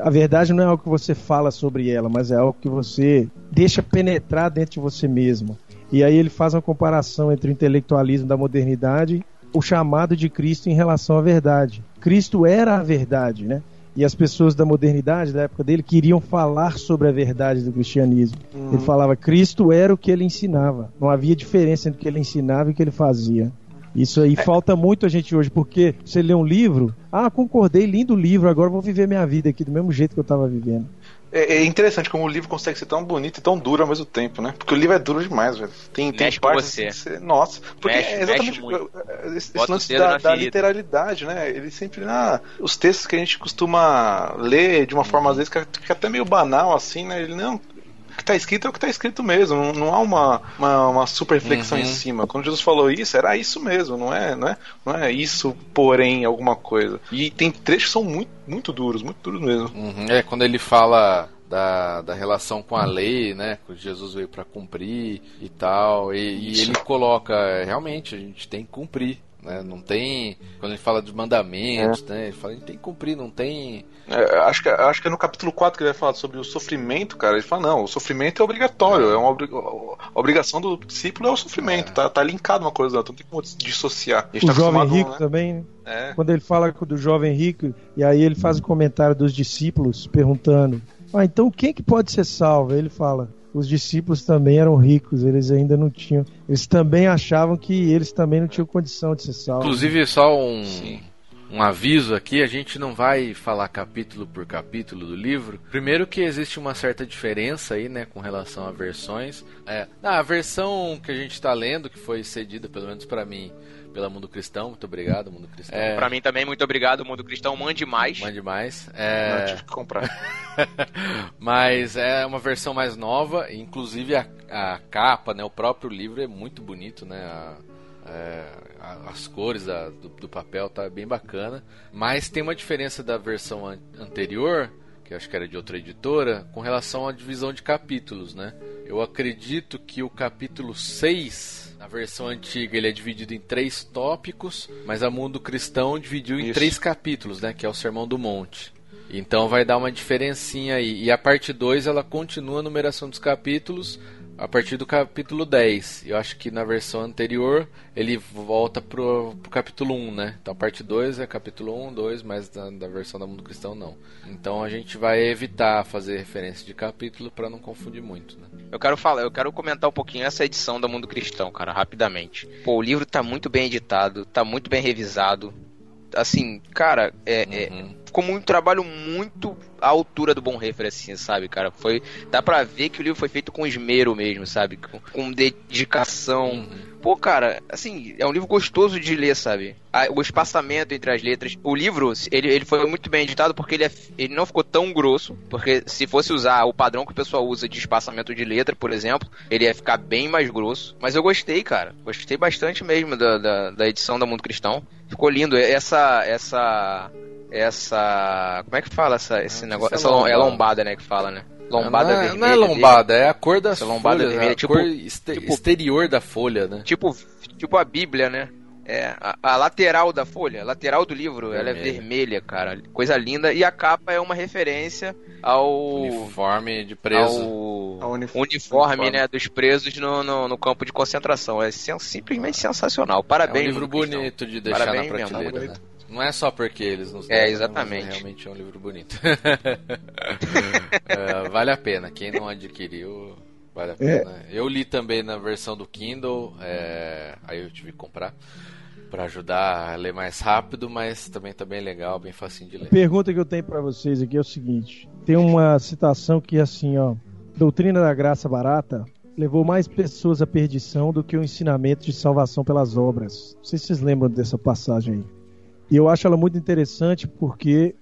A verdade não é algo que você fala sobre ela, mas é algo que você deixa penetrar dentro de você mesmo. E aí ele faz uma comparação entre o intelectualismo da modernidade o chamado de Cristo em relação à verdade. Cristo era a verdade, né? e as pessoas da modernidade, da época dele, queriam falar sobre a verdade do cristianismo. Uhum. Ele falava Cristo era o que ele ensinava. Não havia diferença entre o que ele ensinava e o que ele fazia. Isso aí é. falta muito a gente hoje, porque você lê um livro, ah, concordei, lindo livro, agora vou viver minha vida aqui do mesmo jeito que eu estava vivendo. É, é, interessante como o livro consegue ser tão bonito e tão duro ao mesmo tempo, né? Porque o livro é duro demais, velho. Tem, tem mexe partes você. Ser... Nossa, porque mexe, é exatamente mexe esse, esse lance da, da literalidade, né? Ele sempre. Ah, os textos que a gente costuma ler de uma forma, às vezes, que fica até meio banal, assim, né? Ele não o que está escrito é o que está escrito mesmo. Não, não há uma, uma, uma super uhum. em cima. Quando Jesus falou isso, era isso mesmo, não é, não é, não é isso, porém, alguma coisa. E tem trechos que são muito, muito duros, muito duros mesmo. Uhum. É, quando ele fala da, da relação com a lei, né? Que Jesus veio para cumprir e tal. E, e, ele coloca, realmente, a gente tem que cumprir. Né? Não tem. Quando ele fala de mandamentos, é. né? Ele fala, a gente tem que cumprir, não tem. É, acho, que, acho que é no capítulo 4 que ele vai falar sobre o sofrimento, cara. Ele fala, não, o sofrimento é obrigatório, é, é uma a obrigação do discípulo é o sofrimento, é. tá, tá linkado uma coisa, não tem como dissociar. o tá jovem rico né? também, né? É. Quando ele fala do jovem rico, e aí ele faz o comentário dos discípulos, perguntando: Ah, então quem que pode ser salvo? Aí ele fala: os discípulos também eram ricos, eles ainda não tinham. Eles também achavam que eles também não tinham condição de ser salvos. Inclusive, só um, um aviso aqui: a gente não vai falar capítulo por capítulo do livro. Primeiro, que existe uma certa diferença aí, né, com relação a versões. É, a versão que a gente está lendo, que foi cedida, pelo menos para mim, pela Mundo Cristão. Muito obrigado, Mundo Cristão. É... Pra mim também, muito obrigado, Mundo Cristão. Mande mais. Mande mais. É... Não, tive que comprar. Mas é uma versão mais nova, inclusive a, a capa, né, o próprio livro é muito bonito, né? A, é, as cores da, do, do, papel tá bem bacana. Mas tem uma diferença da versão an anterior, que acho que era de outra editora, com relação à divisão de capítulos, né? Eu acredito que o capítulo 6 na versão antiga ele é dividido em três tópicos, mas a Mundo Cristão dividiu em Isso. três capítulos, né? Que é o Sermão do Monte. Então vai dar uma diferencinha aí. E a parte 2 ela continua a numeração dos capítulos, a partir do capítulo 10. Eu acho que na versão anterior ele volta pro, pro capítulo 1, né? Então a parte 2 é capítulo 1, 2, mas da, da, versão da Mundo Cristão não. Então a gente vai evitar fazer referência de capítulo para não confundir muito, né? Eu quero falar, eu quero comentar um pouquinho essa edição da Mundo Cristão, cara, rapidamente. Pô, o livro tá muito bem editado, tá muito bem revisado. Assim, cara, é, é uhum. é ficou um trabalho muito à altura do Bom Refer, assim, sabe, cara? Foi. Dá pra ver que o livro foi feito com esmero mesmo, sabe? Com, com dedicação. Uhum. Pô, cara, assim, é um livro gostoso de ler, sabe? O espaçamento entre as letras. O livro, ele, ele foi muito bem editado porque ele, é, ele não ficou tão grosso. Porque se fosse usar o padrão que o pessoal usa de espaçamento de letra, por exemplo, ele ia ficar bem mais grosso. Mas eu gostei, cara. Gostei bastante mesmo da, da, da edição da Mundo Cristão. Ficou lindo. Essa. essa essa. Como é que fala essa, esse negócio? Essa lombada. é lombada, né? Que fala, né? Lombada não é, vermelha. Não é lombada, dele. é a cor da essa lombada folha, vermelha, a tipo, cor tipo, exterior da folha, né? Tipo, tipo a Bíblia, né? É, a, a, lateral da folha, a lateral do livro, vermelha. ela é vermelha, cara. Coisa linda. E a capa é uma referência ao. Uniforme de preso. Ao, ao uniforme, uniforme, né? Dos presos no, no, no, campo de concentração. É simplesmente sensacional. Parabéns, É um livro bonito de deixar Parabéns na prateleira, mesmo, né? Não é só porque eles nos É, exatamente. realmente é um livro bonito. é, vale a pena. Quem não adquiriu, vale a é. pena. É. Eu li também na versão do Kindle, é... aí eu tive que comprar para ajudar a ler mais rápido, mas também tá bem legal, bem facinho de ler. A pergunta que eu tenho para vocês aqui é o seguinte: tem uma citação que é assim, ó, doutrina da graça barata levou mais pessoas à perdição do que o ensinamento de salvação pelas obras. Não sei se vocês lembram dessa passagem aí. E eu acho ela muito interessante porque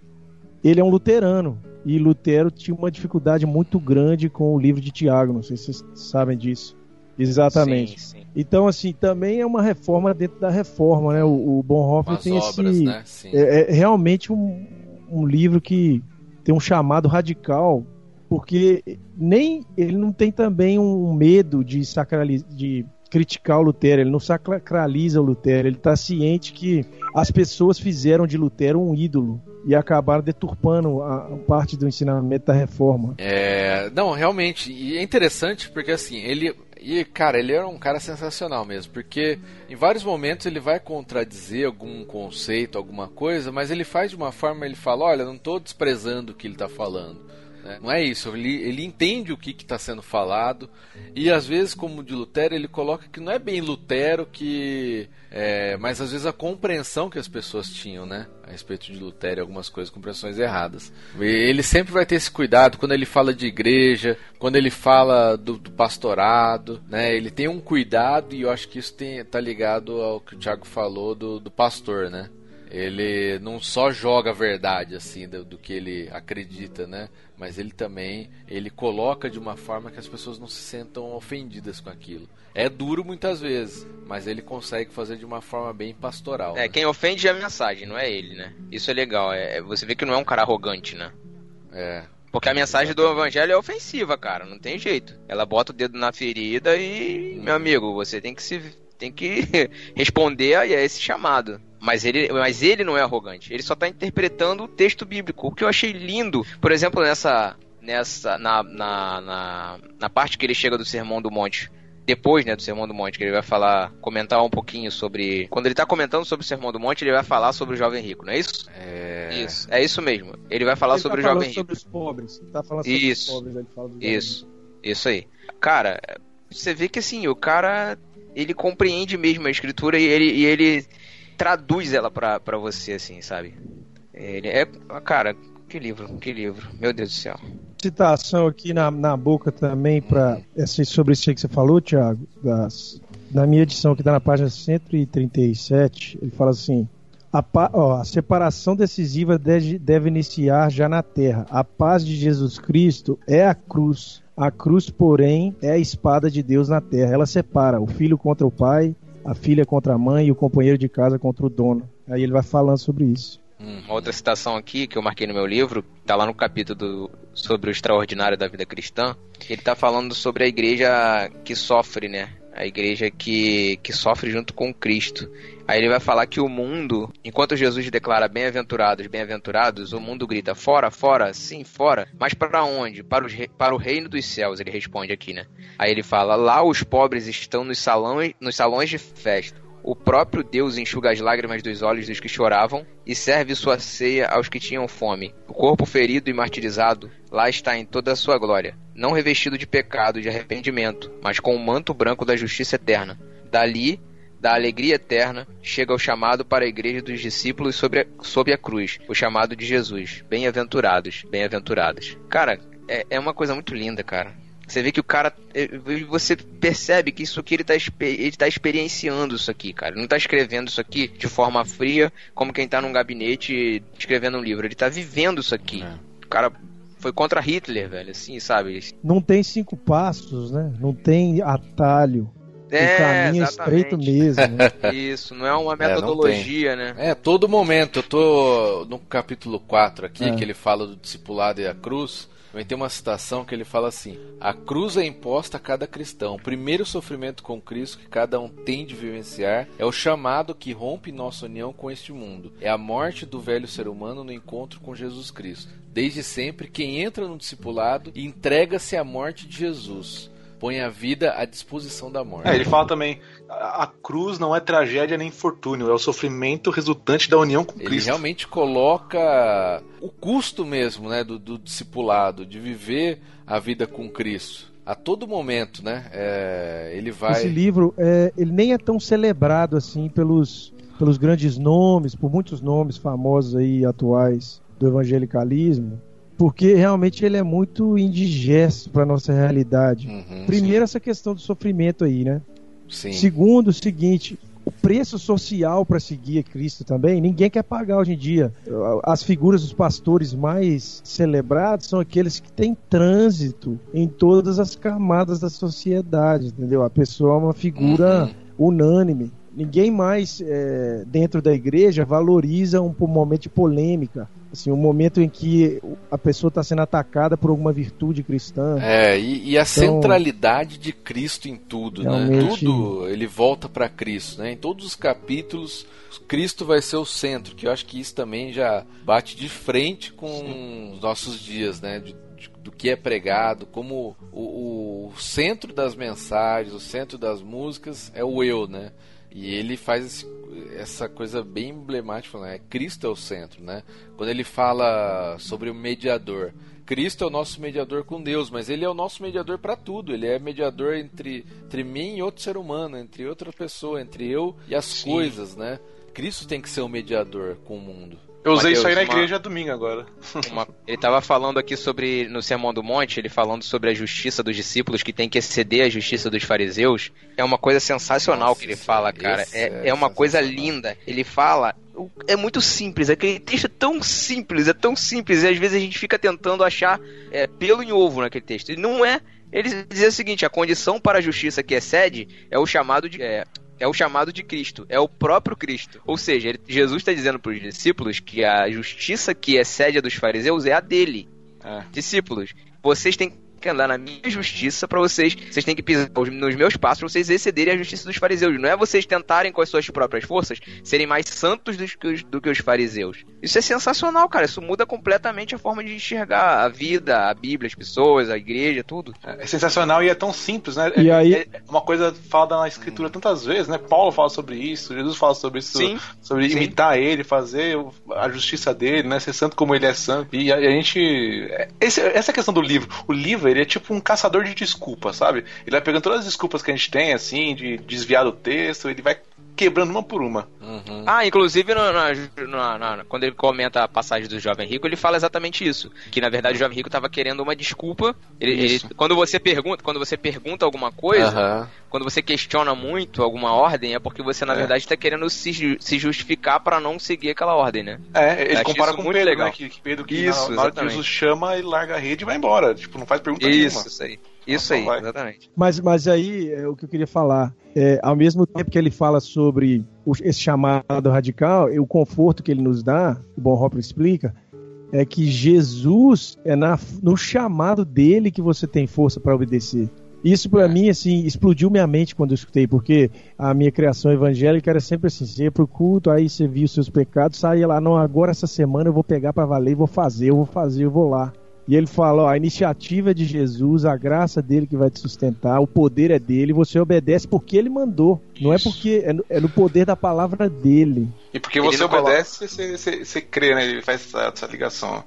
ele é um luterano. E Lutero tinha uma dificuldade muito grande com o livro de Tiago. Não sei se vocês sabem disso. Exatamente. Sim, sim. Então, assim, também é uma reforma dentro da reforma, né? O, o Bonhoeffer tem obras, esse. Né? É, é, realmente um, um livro que tem um chamado radical, porque nem ele não tem também um medo de sacralizar. De criticar o Lutero, ele não sacraliza o Lutero, ele está ciente que as pessoas fizeram de Lutero um ídolo e acabaram deturpando a, parte do ensinamento da reforma. É, não, realmente, e é interessante porque assim, ele E, cara, ele era um cara sensacional mesmo, porque em vários momentos ele vai contradizer algum conceito, alguma coisa, mas ele faz de uma forma, ele fala, olha, não estou desprezando o que ele está falando. Né? Não é isso, ele, ele entende o que está sendo falado e às vezes, como de Lutero, ele coloca que não é bem Lutero que. É, mas às vezes a compreensão que as pessoas tinham, né? A respeito de Lutero e algumas coisas, compreensões erradas. Ele sempre vai ter esse cuidado quando ele fala de igreja, quando ele fala do, do pastorado, né? Ele tem um cuidado e eu acho que isso tem, tá ligado ao que o Thiago falou do, do pastor, né? Ele não só joga a verdade assim do, do, que ele acredita, né? Mas ele também ele coloca de uma forma que as pessoas não se sentam ofendidas com aquilo. É duro muitas vezes, mas ele consegue fazer de uma forma bem pastoral. É né? quem ofende é a mensagem, não é ele, né? Isso é legal. É, é você vê que não é um cara arrogante, né? É. Porque a mensagem do evangelho é ofensiva, cara, não tem jeito. Ela bota o dedo na ferida e, meu amigo, você tem que se tem que responder a esse chamado. Mas ele, mas ele não é arrogante. Ele só está interpretando o texto bíblico. O que eu achei lindo, por exemplo, nessa, nessa na, na, na, na parte que ele chega do Sermão do Monte depois, né, do Sermão do Monte, que ele vai falar, comentar um pouquinho sobre. Quando ele está comentando sobre o Sermão do Monte, ele vai falar sobre o jovem rico, não é isso? É. Isso, é isso mesmo. Ele vai falar ele sobre tá o jovem rico. sobre os pobres. Ele tá falando sobre Isso. os pobres, ele fala do Isso, isso aí. Cara, você vê que assim, o cara ele compreende mesmo a escritura e ele, e ele traduz ela pra, você, assim, sabe? Ele é. Cara, que livro, que livro. Meu Deus do céu. Citação aqui na, na boca também para assim, sobre isso aí que você falou, Thiago. Das, na minha edição que está na página 137, ele fala assim. A, ó, a, separação decisiva deve, deve, iniciar já na terra. A paz de Jesus Cristo é a cruz. A cruz, porém, é a espada de Deus na terra. Ela separa o filho contra o pai, a filha contra a mãe e o companheiro de casa contra o dono. Aí ele vai falando sobre isso. Hum, outra citação aqui que eu marquei no meu livro, tá lá no capítulo do, sobre o extraordinário da vida cristã. Ele tá falando sobre a igreja que sofre, né? A igreja que, que sofre junto com Cristo. Aí ele vai falar que o mundo, enquanto Jesus declara bem-aventurados, bem-aventurados, o mundo grita fora, fora, sim, fora. Mas para onde? Para, os, para o reino dos céus, ele responde aqui, né? Aí ele fala: lá os pobres estão nos salões, nos salões de festa. O próprio Deus enxuga as lágrimas dos olhos dos que choravam e serve sua ceia aos que tinham fome. O corpo ferido e martirizado lá está em toda a sua glória, não revestido de pecado e de arrependimento, mas com o manto branco da justiça eterna. Dali da alegria eterna, chega o chamado para a igreja dos discípulos sobre a, sob a cruz, o chamado de Jesus. Bem-aventurados, bem-aventuradas. Cara, é, é uma coisa muito linda, cara. Você vê que o cara. É, você percebe que isso aqui ele tá, ele tá experienciando isso aqui, cara. Ele não tá escrevendo isso aqui de forma fria, como quem tá num gabinete escrevendo um livro. Ele tá vivendo isso aqui. É. O cara foi contra Hitler, velho, assim, sabe? Não tem cinco passos, né? Não tem atalho. É, o caminho exatamente. estreito mesmo. Né? Isso, não é uma metodologia, é, né? É, todo momento. Eu tô no capítulo 4 aqui, é. que ele fala do discipulado e a cruz. Também tem uma citação que ele fala assim: A cruz é imposta a cada cristão. O primeiro sofrimento com Cristo que cada um tem de vivenciar é o chamado que rompe nossa união com este mundo. É a morte do velho ser humano no encontro com Jesus Cristo. Desde sempre, quem entra no discipulado entrega-se à morte de Jesus põe a vida à disposição da morte. É, ele fala também: a, a, cruz não é tragédia nem infortúnio, é o sofrimento resultante da união com ele Cristo. Ele realmente coloca o custo mesmo, né, do, do discipulado, de viver a vida com Cristo a todo momento, né? É, ele vai. Esse livro, é, ele nem é tão celebrado assim pelos, pelos grandes nomes, por muitos nomes famosos aí atuais do evangelicalismo porque realmente ele é muito indigesto para nossa realidade. Uhum, Primeiro, sim. essa questão do sofrimento aí, né? Sim. Segundo, o seguinte, o preço social para seguir Cristo também, ninguém quer pagar hoje em dia. As figuras dos pastores mais celebrados são aqueles que têm trânsito em todas as camadas da sociedade, entendeu? A pessoa é uma figura uhum. unânime. Ninguém mais é, dentro da igreja valoriza um, um momento de polêmica Assim, um momento em que a pessoa está sendo atacada por alguma virtude cristã. É, e, e a então, centralidade de Cristo em tudo, né? Tudo ele volta para Cristo, né? Em todos os capítulos, Cristo vai ser o centro, que eu acho que isso também já bate de frente com Sim. os nossos dias, né? De, do que é pregado, como o, o, centro das mensagens, o centro das músicas é o eu, né? E ele faz esse, essa coisa bem emblemática, né? Cristo é o centro, né? Quando ele fala sobre o mediador, Cristo é o nosso mediador com Deus, mas ele é o nosso mediador para tudo. Ele é mediador entre, entre mim e outro ser humano, entre outra pessoa, entre eu e as Sim. coisas, né? Cristo tem que ser o mediador com o mundo. Eu usei Mateus, isso aí na igreja uma, domingo agora. Uma, ele estava falando aqui sobre, no Sermão do Monte, ele falando sobre a justiça dos discípulos que tem que exceder a justiça dos fariseus. É uma coisa sensacional Nossa, que ele fala, cara. É, é uma coisa linda. Ele fala é muito simples, aquele texto é tão simples, é tão simples, e às vezes a gente fica tentando achar é, pelo em ovo naquele texto. E não é. Ele diz o seguinte: a condição para a justiça que excede é o chamado de. É, é o chamado de Cristo, é o próprio Cristo. Ou seja, ele, Jesus está dizendo para os discípulos que a justiça que excede a dos fariseus é a dele. É. Discípulos, vocês têm que andar na minha justiça para vocês. Vocês têm que pisar nos meus passos para vocês excederem a justiça dos fariseus. Não é vocês tentarem com as suas próprias forças serem mais santos do que os, do que os fariseus. Isso é sensacional, cara. Isso muda completamente a forma de enxergar a vida, a Bíblia, as pessoas, a igreja, tudo. É sensacional e é tão simples, né? E é, aí... É uma coisa falada na escritura tantas vezes, né? Paulo fala sobre isso, Jesus fala sobre isso, sim, sobre sim. imitar ele, fazer a justiça dele, né? Ser santo como ele é santo. E a, a gente. Esse, essa questão do livro. O livro ele é tipo um caçador de desculpas, sabe? Ele vai pegando todas as desculpas que a gente tem, assim, de desviar do texto, ele vai quebrando uma por uma. Uhum. Ah, inclusive no, no, no, quando ele comenta a passagem do jovem rico, ele fala exatamente isso, que na verdade o jovem rico estava querendo uma desculpa. Ele, ele, quando você pergunta, quando você pergunta alguma coisa, uhum. quando você questiona muito alguma ordem, é porque você na é. verdade está querendo se, se justificar para não seguir aquela ordem, né? É, ele compara com muito Pedro, legal. né? Que, que Pedro que isso, na, na hora que Jesus chama, ele larga a rede e vai embora. Tipo, não faz pergunta isso, nenhuma. Isso aí. Isso aí, exatamente. Mas, mas aí, é o que eu queria falar, é, ao mesmo tempo que ele fala sobre o, esse chamado radical, o conforto que ele nos dá, o Bonhoeffer explica, é que Jesus é na, no chamado dele que você tem força para obedecer. Isso para mim assim explodiu minha mente quando eu escutei, porque a minha criação evangélica era sempre assim: você ia pro culto, aí você via os seus pecados, saía lá, não, agora essa semana eu vou pegar para valer, vou fazer, eu vou fazer, eu vou lá. E ele fala: ó, a iniciativa é de Jesus, a graça dele que vai te sustentar, o poder é dele, você obedece porque ele mandou. Isso. Não é porque é no, é no, poder da palavra dele. E porque você obedece, coloca... você, você, você, crê, né? Ele faz essa, essa ligação.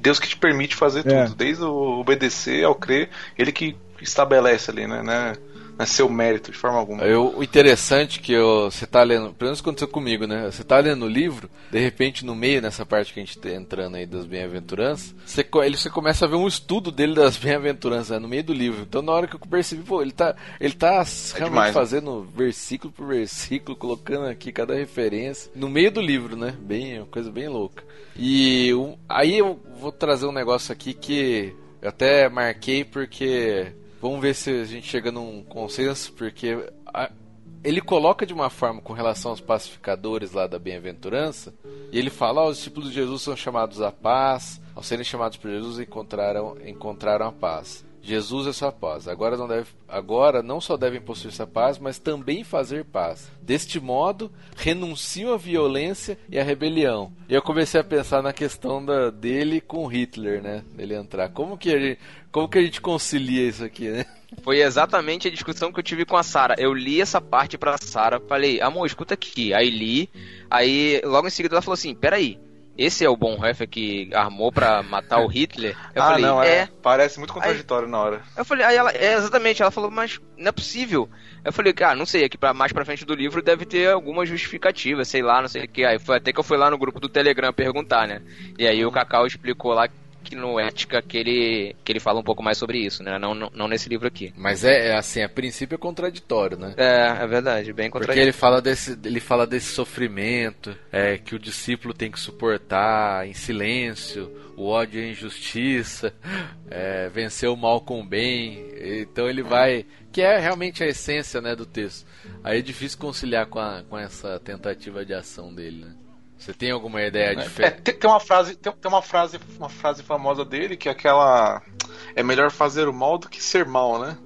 Deus que te permite fazer é. tudo, desde o obedecer ao crer, ele que estabelece ali, né? né? É seu mérito de forma alguma. Eu, o interessante que eu, você tá lendo, pelo menos aconteceu comigo, né? Você tá lendo o livro, de repente no meio, nessa parte que a gente tá entrando aí das bem-aventuranças, você, ele, você começa a ver um estudo dele das bem-aventuranças né? no meio do livro. Então na hora que eu percebi, pô, ele tá, ele tá é realmente demais, né? fazendo né? versículo por versículo, colocando aqui cada referência no meio do livro, né? Bem, uma coisa bem louca. E aí eu vou trazer um negócio aqui que eu até marquei porque Vamos ver se a gente chega num consenso, porque a, ele coloca de uma forma com relação aos pacificadores lá da bem-aventurança, e ele fala: oh, os discípulos de Jesus são chamados à paz, ao serem chamados por Jesus encontraram, encontraram a paz. Jesus é sua paz. Agora não, deve, agora não só devem possuir essa paz, mas também fazer paz. Deste modo, renunciam à violência e à rebelião. E eu comecei a pensar na questão da, dele com Hitler, né? Ele entrar. Como que a gente, como que a gente concilia isso aqui, né? Foi exatamente a discussão que eu tive com a Sara. Eu li essa parte pra Sara, falei, amor, escuta aqui. Aí li, aí logo em seguida ela falou assim: peraí, esse é o Bonhoeffer que armou para matar o Hitler? Eu ah, falei, não, é. é. Parece muito contraditório aí, na hora. Eu falei, aí ela, é, exatamente, ela falou, mas não é possível. Eu falei, cara, não sei, aqui pra, mais pra frente do livro deve ter alguma justificativa, sei lá, não sei o que. Aí foi até que eu fui lá no grupo do Telegram perguntar, né? E aí o Cacau explicou lá que no Ética que ele, que ele fala um pouco mais sobre isso, né? Não, não, não nesse livro aqui. Mas é, é, assim, a princípio é contraditório, né? É, é verdade, bem contraditório. Porque ele fala desse, ele fala desse sofrimento é, que o discípulo tem que suportar em silêncio, o ódio e a injustiça, é, vencer o mal com o bem. Então ele vai. Que é realmente a essência né, do texto. Aí é difícil conciliar com, a, com essa tentativa de ação dele, né? Você tem alguma ideia diferente? É, tem, tem, uma frase, tem, tem, uma frase, uma frase famosa dele que é aquela é melhor fazer o mal do que ser mal, né?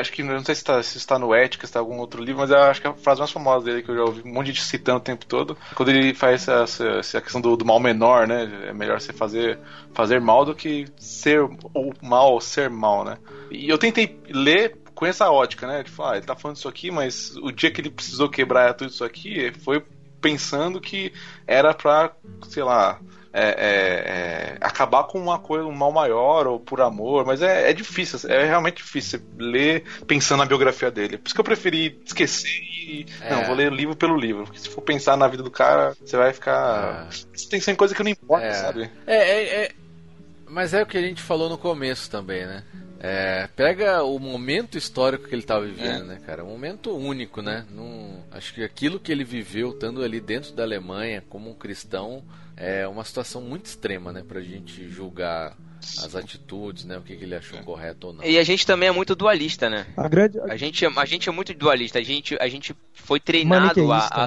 acho que não sei se está, se está no Ética, se está em algum outro livro, mas eu acho que é a frase mais famosa dele que eu já ouvi um monte de gente citando o tempo todo, quando ele faz essa, essa questão do, do, mal menor, né? É melhor você fazer, fazer mal do que ser ou mal ser mal, né? E eu tentei ler com essa ótica, né? Tipo, ah, ele tá falando isso aqui, mas o dia que ele precisou quebrar tudo isso aqui foi pensando que era pra, sei lá, é, é, é, acabar com uma coisa, um mal maior ou por amor, mas é, é difícil, é realmente difícil ler pensando na biografia dele. Por isso que eu preferi esquecer e. Não, é. vou ler o livro pelo livro. Porque se for pensar na vida do cara, você vai ficar. É. Tem, tem coisa que não importa, sabe? É, é, Mas é o que a gente falou no começo também, né? É, pega o momento histórico que ele estava vivendo, é. né, cara? Um momento único, né? Num, acho que aquilo que ele viveu, estando ali dentro da Alemanha, como um cristão, é uma situação muito extrema, né? Pra gente julgar as atitudes, né? O que, que ele achou correto ou não. E a gente também é muito dualista, né? A, grande... a, gente, a gente é muito dualista. A gente, a gente foi treinado a, a,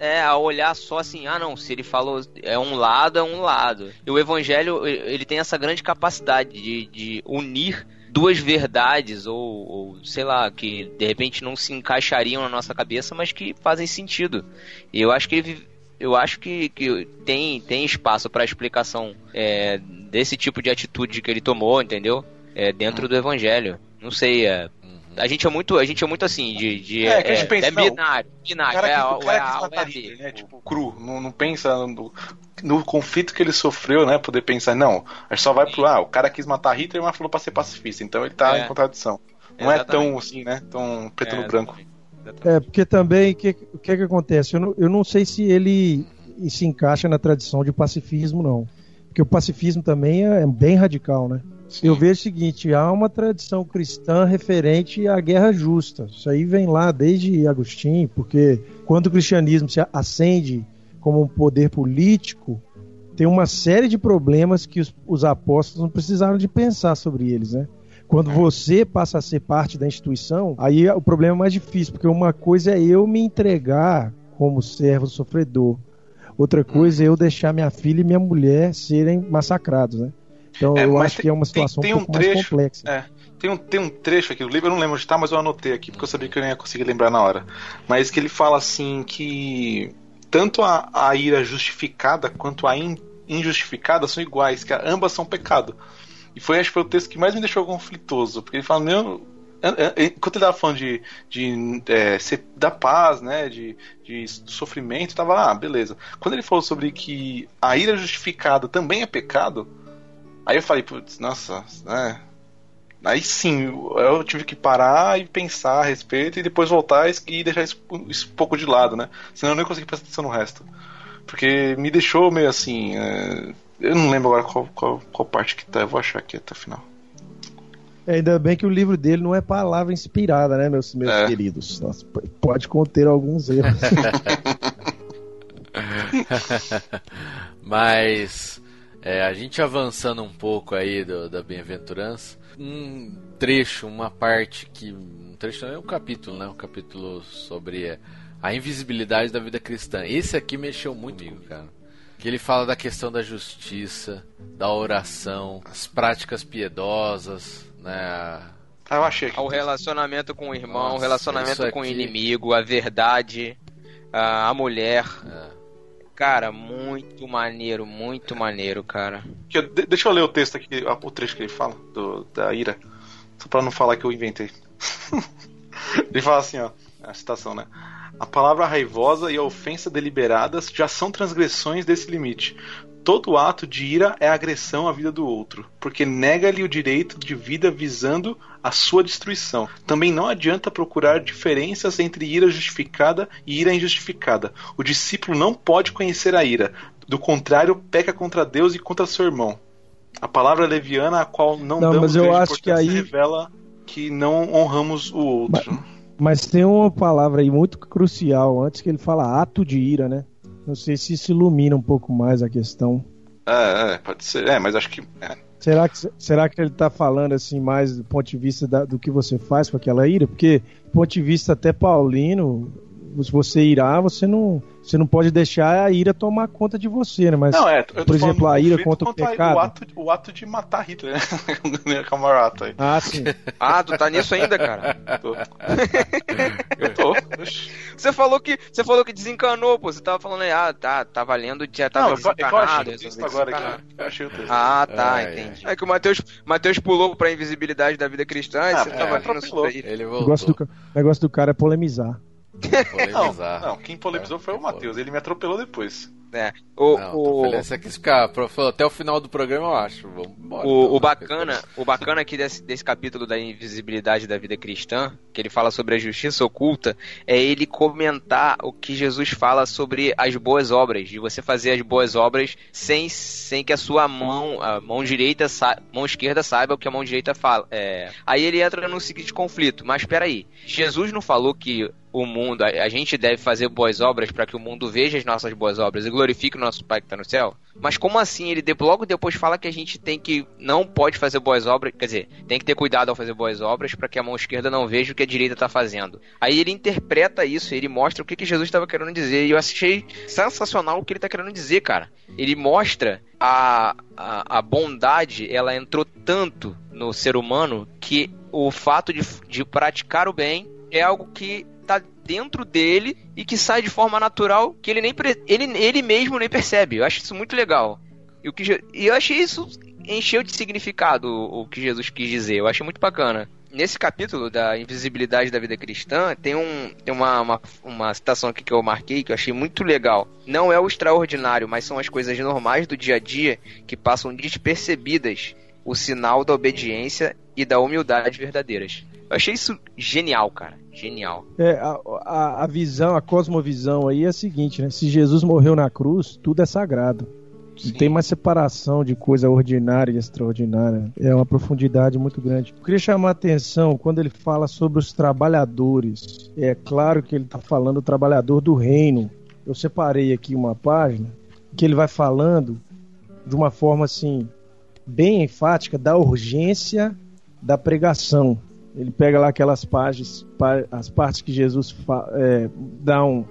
é, a olhar só assim, ah não, se ele falou é um lado, é um lado. E o evangelho, ele tem essa grande capacidade de, de unir duas verdades ou, ou, sei lá que de repente não se encaixariam na nossa cabeça mas que fazem sentido e eu acho que ele eu acho que, que tem, tem espaço para explicação é, desse tipo de atitude que ele tomou, entendeu? É, dentro uhum. do evangelho. Não sei, é, a gente é muito, a gente é muito assim, de. de é, que a gente é, pensa, é binário. binário cara é, que, o cara é, é, né? Tipo, cru. Não, não pensa no, no, conflito que ele sofreu, né? Poder pensar, não, a gente só vai pro. Ah, o cara quis matar Hitler, mas falou pra ser pacifista. Então ele tá é. em contradição. Não Exatamente. é tão assim, né? Tão preto no branco. É, porque também, o que, que, que acontece? Eu não, eu não sei se ele se encaixa na tradição de pacifismo, não. Porque o pacifismo também é, é bem radical, né? Sim. Eu vejo o seguinte: há uma tradição cristã referente à guerra justa. Isso aí vem lá desde Agostinho, porque quando o cristianismo se acende como um poder político, tem uma série de problemas que os, os apóstolos não precisaram de pensar sobre eles, né? Quando você passa a ser parte da instituição, aí o problema é mais difícil, porque uma coisa é eu me entregar como servo sofredor. Outra coisa é eu deixar minha filha e minha mulher serem massacrados, né? Então é, eu acho tem, que é uma situação tem, tem um, um pouco trecho, mais complexa. É, tem, um, tem um trecho aqui do livro, eu não lembro onde está, mas eu anotei aqui, porque eu sabia que eu não ia conseguir lembrar na hora. Mas que ele fala assim que tanto a, a ira justificada quanto a in, injustificada são iguais, que ambas são pecado. E foi, acho que foi o texto que mais me deixou conflitoso, porque ele fala, meu, enquanto ele estava falando de, de é, ser da paz, né, de, de sofrimento, tava, ah, beleza. Quando ele falou sobre que a ira justificada também é pecado, aí eu falei, putz, nossa, né, Aí sim, eu tive que parar e pensar a respeito e depois voltar e deixar isso, isso um pouco de lado, né? Senão eu nem consegui prestar atenção no resto. Porque me deixou meio assim. É... Eu não lembro agora qual, qual, qual, parte que tá, eu vou achar aqui até o final. É, ainda bem que o livro dele não é palavra inspirada, né, meus, meus é. queridos? Nossa, pode conter alguns erros. Mas é, a gente avançando um pouco aí do, da bem-aventurança, um trecho, uma parte que. Um trecho não é um capítulo, né? Um capítulo sobre a invisibilidade da vida cristã. Esse aqui mexeu muito comigo, cara que ele fala da questão da justiça, da oração, as práticas piedosas, né? Ah, eu achei. O relacionamento com o irmão, o relacionamento aqui... com o inimigo, a verdade, a, a mulher. É. Cara, muito maneiro, muito maneiro, cara. Deixa eu ler o texto aqui, o trecho que ele fala, do, da ira. Só pra não falar que eu inventei. ele fala assim, ó, a citação, né? A palavra raivosa e a ofensa deliberadas já são transgressões desse limite. Todo ato de ira é agressão à vida do outro, porque nega-lhe o direito de vida visando a sua destruição. Também não adianta procurar diferenças entre ira justificada e ira injustificada. O discípulo não pode conhecer a ira, do contrário, peca contra Deus e contra seu irmão. A palavra leviana, a qual não, não damos mas eu acho que aí revela que não honramos o outro. Mas... Mas tem uma palavra aí muito crucial antes que ele fala ato de ira, né? Não sei se isso ilumina um pouco mais a questão. É, é pode ser. É, mas acho que. É. Será que, será que ele está falando assim mais do ponto de vista da, do que você faz com aquela ira? Porque, do ponto de vista até paulino, se você irá, você não, você não pode deixar a ira tomar conta de você, né? Mas, não, é, por exemplo, a ira contra o pecado. O ato, o ato de matar Hitler, né? camarada aí. Ah, sim. ah, tu tá nisso ainda, cara? Tô. Eu tô. Você falou que você falou que desencanou, pô. Você tava falando aí, ah, tá, tá valendo, já tá não, desencanado. Eu achei agora aqui. Eu achei o texto. Ah, tá, entendi. É. é que o Matheus, Matheus pulou pra invisibilidade da vida cristã ah, e você é, tava vendo isso daí. Ele voltou. O negócio do, negócio do cara é polemizar. Polemizar. Não, não, quem polemizou foi o Matheus, ele me atropelou depois. É. O, não, o... Essa aqui ficar até o final do programa, eu acho. Vamos embora, o, então, o bacana, o bacana aqui desse, desse capítulo da invisibilidade da vida cristã, que ele fala sobre a justiça oculta, é ele comentar o que Jesus fala sobre as boas obras, de você fazer as boas obras sem, sem que a sua mão, a mão direita, mão esquerda saiba o que a mão direita fala. É... Aí ele entra no seguinte conflito, mas espera aí, Jesus não falou que o mundo, a, a gente deve fazer boas obras para que o mundo veja as nossas boas obras e glorifique o nosso Pai que está no céu? Mas como assim? Ele logo depois fala que a gente tem que não pode fazer boas obras, quer dizer, tem que ter cuidado ao fazer boas obras para que a mão esquerda não veja o que a direita está fazendo. Aí ele interpreta isso, ele mostra o que, que Jesus estava querendo dizer e eu achei sensacional o que ele está querendo dizer, cara. Ele mostra a, a, a bondade, ela entrou tanto no ser humano que o fato de, de praticar o bem é algo que dentro dele e que sai de forma natural que ele nem ele, ele mesmo nem percebe. Eu acho isso muito legal. E, eu achei isso encheu de significado o, o que Jesus quis dizer. Eu achei muito bacana nesse capítulo da invisibilidade da vida cristã, tem, um, tem uma, uma, uma, citação aqui que eu marquei que eu achei muito legal. Não é o extraordinário, mas são as coisas normais do dia a dia que passam despercebidas o sinal da obediência e da humildade verdadeiras. Eu achei isso genial, cara. Genial. É, a, a, a, visão, a cosmovisão aí é a seguinte, né? Se Jesus morreu na cruz, tudo é sagrado. Sim. Não tem mais separação de coisa ordinária e extraordinária. É uma profundidade muito grande. Eu queria chamar a atenção quando ele fala sobre os trabalhadores. É claro que ele está falando do trabalhador do reino. Eu separei aqui uma página que ele vai falando de uma forma assim bem enfática da urgência da pregação. Ele pega lá aquelas páginas, as partes que Jesus é, dá um,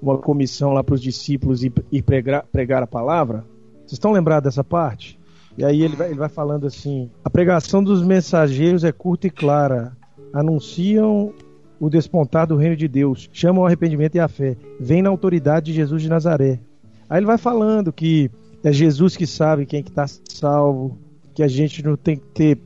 uma comissão lá para os discípulos e, e pregar, pregar a palavra. Vocês estão lembrados dessa parte? E aí ele vai, ele vai falando assim: a pregação dos mensageiros é curta e clara, anunciam o despontar do reino de Deus, chamam ao arrependimento e à fé, vem na autoridade de Jesus de Nazaré. Aí ele vai falando que é Jesus que sabe quem que está salvo, que a gente não tem que ter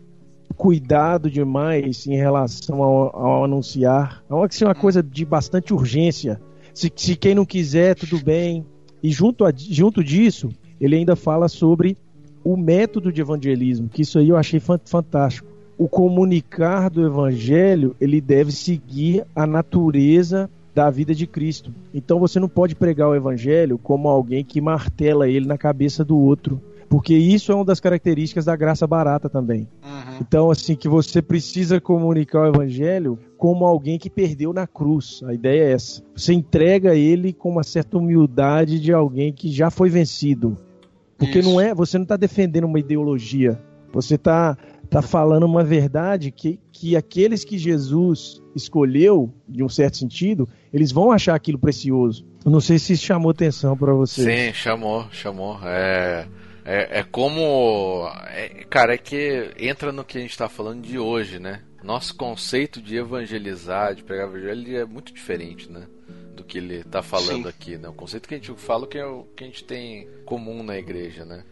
cuidado demais em relação ao, ao anunciar. É uma, uma coisa de bastante urgência. Se, se quem não quiser, tudo bem. E junto, a, junto disso, ele ainda fala sobre o método de evangelismo, que isso aí eu achei fantástico. O comunicar do evangelho, ele deve seguir a natureza da vida de Cristo. Então você não pode pregar o evangelho como alguém que martela ele na cabeça do outro porque isso é uma das características da graça barata também. Uhum. Então, assim, que você precisa comunicar o evangelho como alguém que perdeu na cruz. A ideia é essa. Você entrega ele com uma certa humildade de alguém que já foi vencido. Porque isso. não é, você não está defendendo uma ideologia. Você está tá falando uma verdade que, que aqueles que Jesus escolheu, de um certo sentido, eles vão achar aquilo precioso. Eu não sei se isso chamou atenção para você. Sim, chamou, chamou. É, é, é como. É, cara, é que entra no que a gente está falando de hoje, né? Nosso conceito de evangelizar, de pregar o evangelho, é muito diferente, né? Do que ele está falando Sim. aqui, né? O conceito que a gente fala que é o que a gente tem comum na igreja, né?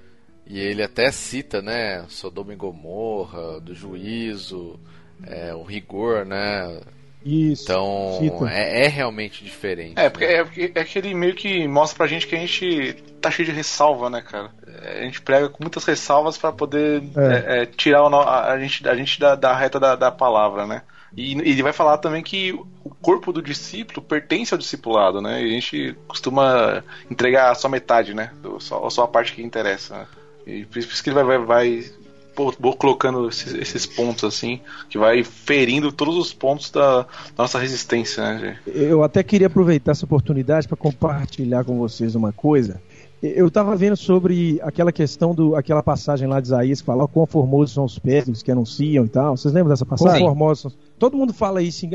E ele até cita, né? Sodoma e Gomorra, do juízo, é, o rigor, né? Isso. Então é, é, realmente diferente. É, porque, né? é, porque é que ele meio que mostra pra gente que a gente tá cheio de ressalva, né, cara? a gente prega com muitas ressalvas para poder é. É, é, tirar o, a, a, gente, a gente da, da reta da, da palavra, né? E, e ele vai falar também que o corpo do discípulo pertence ao discipulado, né? E a gente costuma entregar só metade, né? Do, só, só a parte que interessa. Né? E por isso que ele vai, vai, vai vou colocando esses, esses, pontos assim, que vai ferindo todos os pontos da nossa resistência, né, Eu até queria aproveitar essa oportunidade para compartilhar com vocês uma coisa Eu estava vendo sobre aquela questão do aquela passagem lá de Isaías que fala quão formosos são os pés dos que anunciam e tal. Vocês lembram dessa passagem? Quão formosos Todo mundo fala isso em,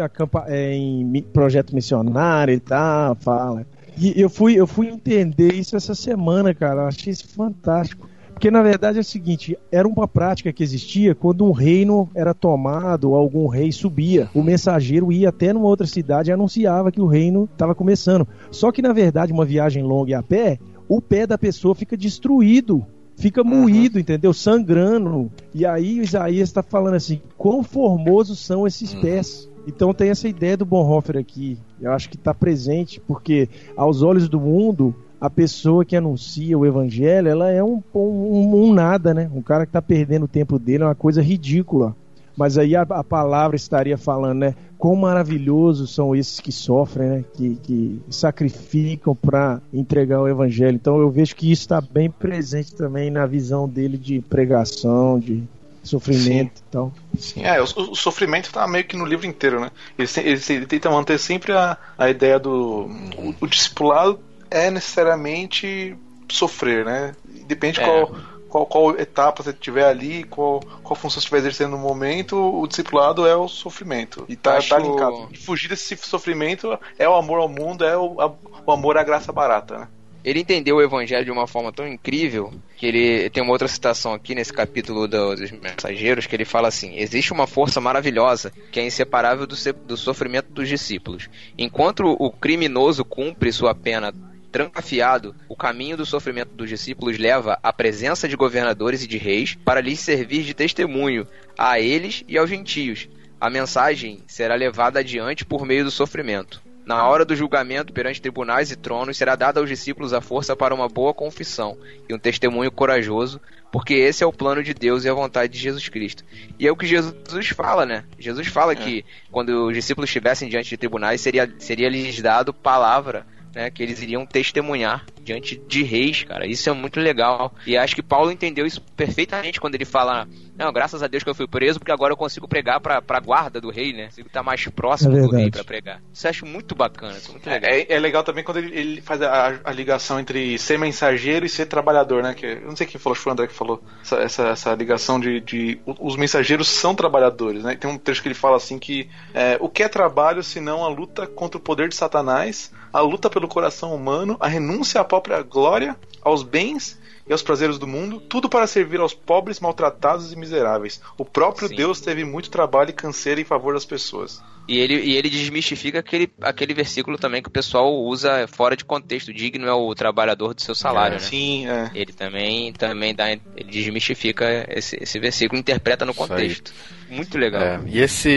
é, em projeto missionário e tal, fala. E eu fui, eu fui entender isso essa semana, cara. Eu achei isso fantástico. Porque na verdade é o seguinte, era uma prática que existia quando um reino era tomado, ou algum rei subia. O mensageiro ia até numa outra cidade e anunciava que o reino estava começando. Só que na verdade, uma viagem longa e a pé, o pé da pessoa fica destruído fica moído, uhum. entendeu? Sangrando. E aí o Isaías está falando assim: quão formosos são esses uhum. pés. Então tem essa ideia do Bonhoeffer aqui. Eu acho que está presente, porque aos olhos do mundo, a pessoa que anuncia o evangelho, ela é um, um, um nada, né? Um cara que está perdendo o tempo dele, é uma coisa ridícula. Mas aí a, a, palavra estaria falando, né? Quão maravilhosos são esses que sofrem, né? Que, que sacrificam para entregar o evangelho. Então eu vejo que isso está bem presente também na visão dele de pregação, de sofrimento Sim. e tal. Sim, é, o, o, sofrimento está meio que no livro inteiro, né? Ele, ele, ele tenta manter sempre a, a ideia do. O, o discipulado é necessariamente sofrer, né? Depende é. qual, qual, qual etapa você tiver ali, qual, qual função você estiver exercendo no momento, o discipulado é o sofrimento. E tá, Acho... tá linkado. E fugir desse sofrimento é o amor ao mundo, é o, a, o amor à graça barata, né? ele entendeu o evangelho de uma forma tão incrível que ele tem uma outra citação aqui nesse capítulo dos mensageiros que ele fala assim: existe uma força maravilhosa que é inseparável do, do sofrimento dos discípulos. Enquanto o criminoso cumpre sua pena trancafiado, o caminho do sofrimento dos discípulos leva à presença de governadores e de reis para lhes servir de testemunho a eles e aos gentios. A mensagem será levada adiante por meio do sofrimento. Na hora do julgamento perante tribunais e tronos, será dada aos discípulos a força para uma boa confissão e um testemunho corajoso, porque esse é o plano de Deus e a vontade de Jesus Cristo. E é o que Jesus fala, né? Jesus fala é. que quando os discípulos estivessem diante de tribunais, seria, seria lhes dado palavra né, que eles iriam testemunhar diante de reis, cara. Isso é muito legal. E acho que Paulo entendeu isso perfeitamente quando ele fala: Não, graças a Deus que eu fui preso, porque agora eu consigo pregar pra, pra guarda do rei, né? Consigo estar mais próximo é do rei pra pregar. Isso eu acho muito bacana, isso é muito legal. É, é legal também quando ele, ele faz a, a, ligação entre ser mensageiro e ser trabalhador, né? Que, eu não sei quem falou, acho que foi o André que falou. Essa, essa, essa ligação de, de, Os mensageiros são trabalhadores, né? Tem um trecho que ele fala assim que é, o que é trabalho senão a luta contra o poder de Satanás, a luta pelo coração humano, a renúncia à própria glória, aos bens e aos prazeres do mundo, tudo para servir aos pobres, maltratados e miseráveis. O próprio Sim. Deus teve muito trabalho e canseira em favor das pessoas. E ele, e ele desmistifica aquele, aquele versículo também que o pessoal usa fora de contexto. Digno é o trabalhador do seu salário, é, né? Sim, é. Ele também, também dá, ele desmistifica esse, esse versículo, interpreta no contexto. Muito legal. É, e esse.